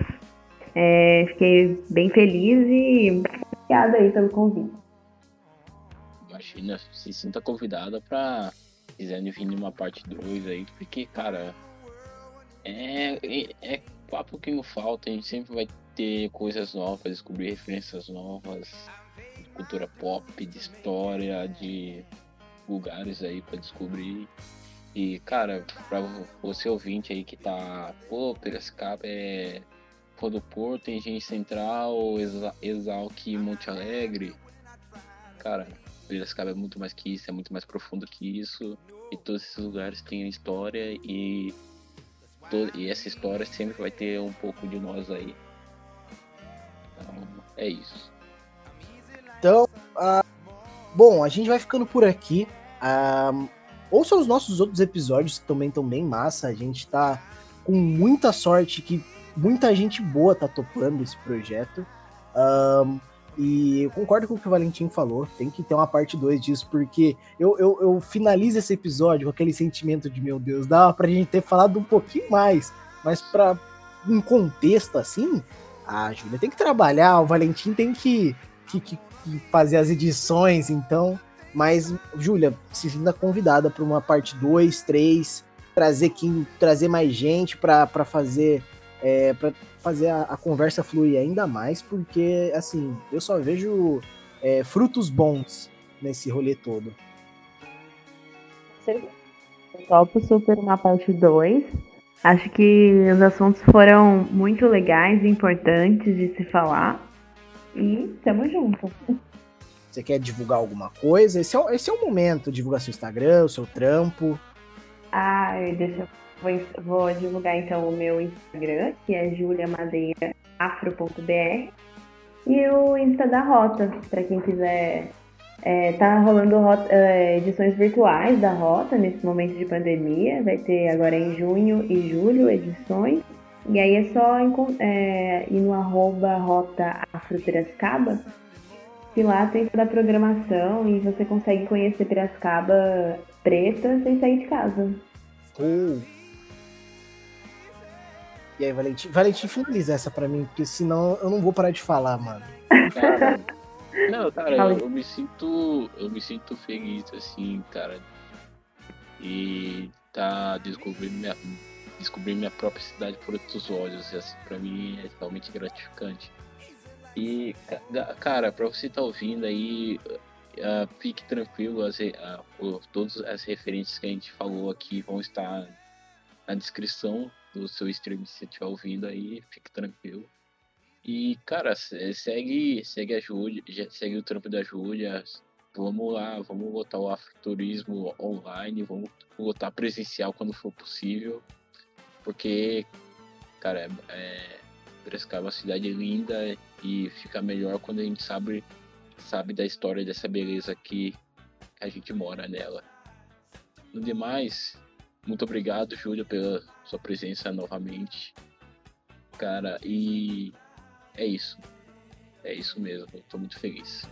É, fiquei bem feliz e obrigada aí pelo convite. Imagina, se sinta convidada para quiserem vir numa parte 2 aí, porque, cara, é, é, é papo que não falta, a gente sempre vai ter coisas novas, descobrir referências novas, de cultura pop, de história, de lugares aí para descobrir. E, cara, pra você ouvinte aí que tá, pô, Piracicaba é Rua do Porto, Engenho Central, Exa Monte Alegre. Cara, Piracicaba é muito mais que isso, é muito mais profundo que isso. E todos esses lugares têm história e, e essa história sempre vai ter um pouco de nós aí. Então, é isso. Então, uh, bom, a gente vai ficando por aqui. Uh, ouça os nossos outros episódios que também estão bem massa. A gente tá com muita sorte que muita gente boa tá topando esse projeto. Um, e eu concordo com o que o Valentim falou, tem que ter uma parte 2 disso, porque eu, eu, eu, finalizo esse episódio com aquele sentimento de, meu Deus, dá pra gente ter falado um pouquinho mais, mas pra um contexto assim, a Júlia tem que trabalhar, o Valentim tem que, que, que fazer as edições, então. Mas, Júlia, se sinta convidada para uma parte 2, 3, trazer trazer mais gente para fazer é, para fazer a, a, conversa fluir ainda mais, porque assim, eu só vejo é, frutos bons nesse rolê todo. Eu topo super na parte 2. Acho que os assuntos foram muito legais e importantes de se falar. E tamo junto. Você quer divulgar alguma coisa? Esse é, esse é o momento. Divulgar seu Instagram, o seu trampo. Ai, deixa eu. Vou, vou divulgar então o meu Instagram, que é juliamadeiraafro.br. E o Insta da Rota, para quem quiser. É, tá rolando rota, é, edições virtuais da Rota nesse momento de pandemia. Vai ter agora em junho e julho edições. E aí é só é, ir no arroba Rota Afro Piracicaba, que lá tem toda a programação e você consegue conhecer Piracicaba preta sem sair de casa. Uh. E aí, Valentim? Valentim, finaliza essa pra mim, porque senão eu não vou parar de falar, mano. Cara, não, cara, eu, eu, me sinto. Eu me sinto feliz, assim, cara. E tá descobrindo minha, descobrir minha própria cidade por outros olhos. E assim, pra mim é realmente gratificante. E, cara, pra você estar tá ouvindo aí, uh, fique tranquilo, as, uh, todas as referências que a gente falou aqui vão estar na descrição do seu stream se você estiver ouvindo aí, fique tranquilo. E, cara, segue, segue a Júlia, segue o trampo da Júlia. Vamos lá, vamos botar o afroturismo online, vamos botar presencial quando for possível. Porque, cara, é, é, Piracicaba é uma cidade linda e fica melhor quando a gente sabe, sabe da história dessa beleza que a gente mora nela. No demais, muito obrigado, Júlia, pela sua presença novamente. Cara, e é isso. É isso mesmo, tô muito feliz.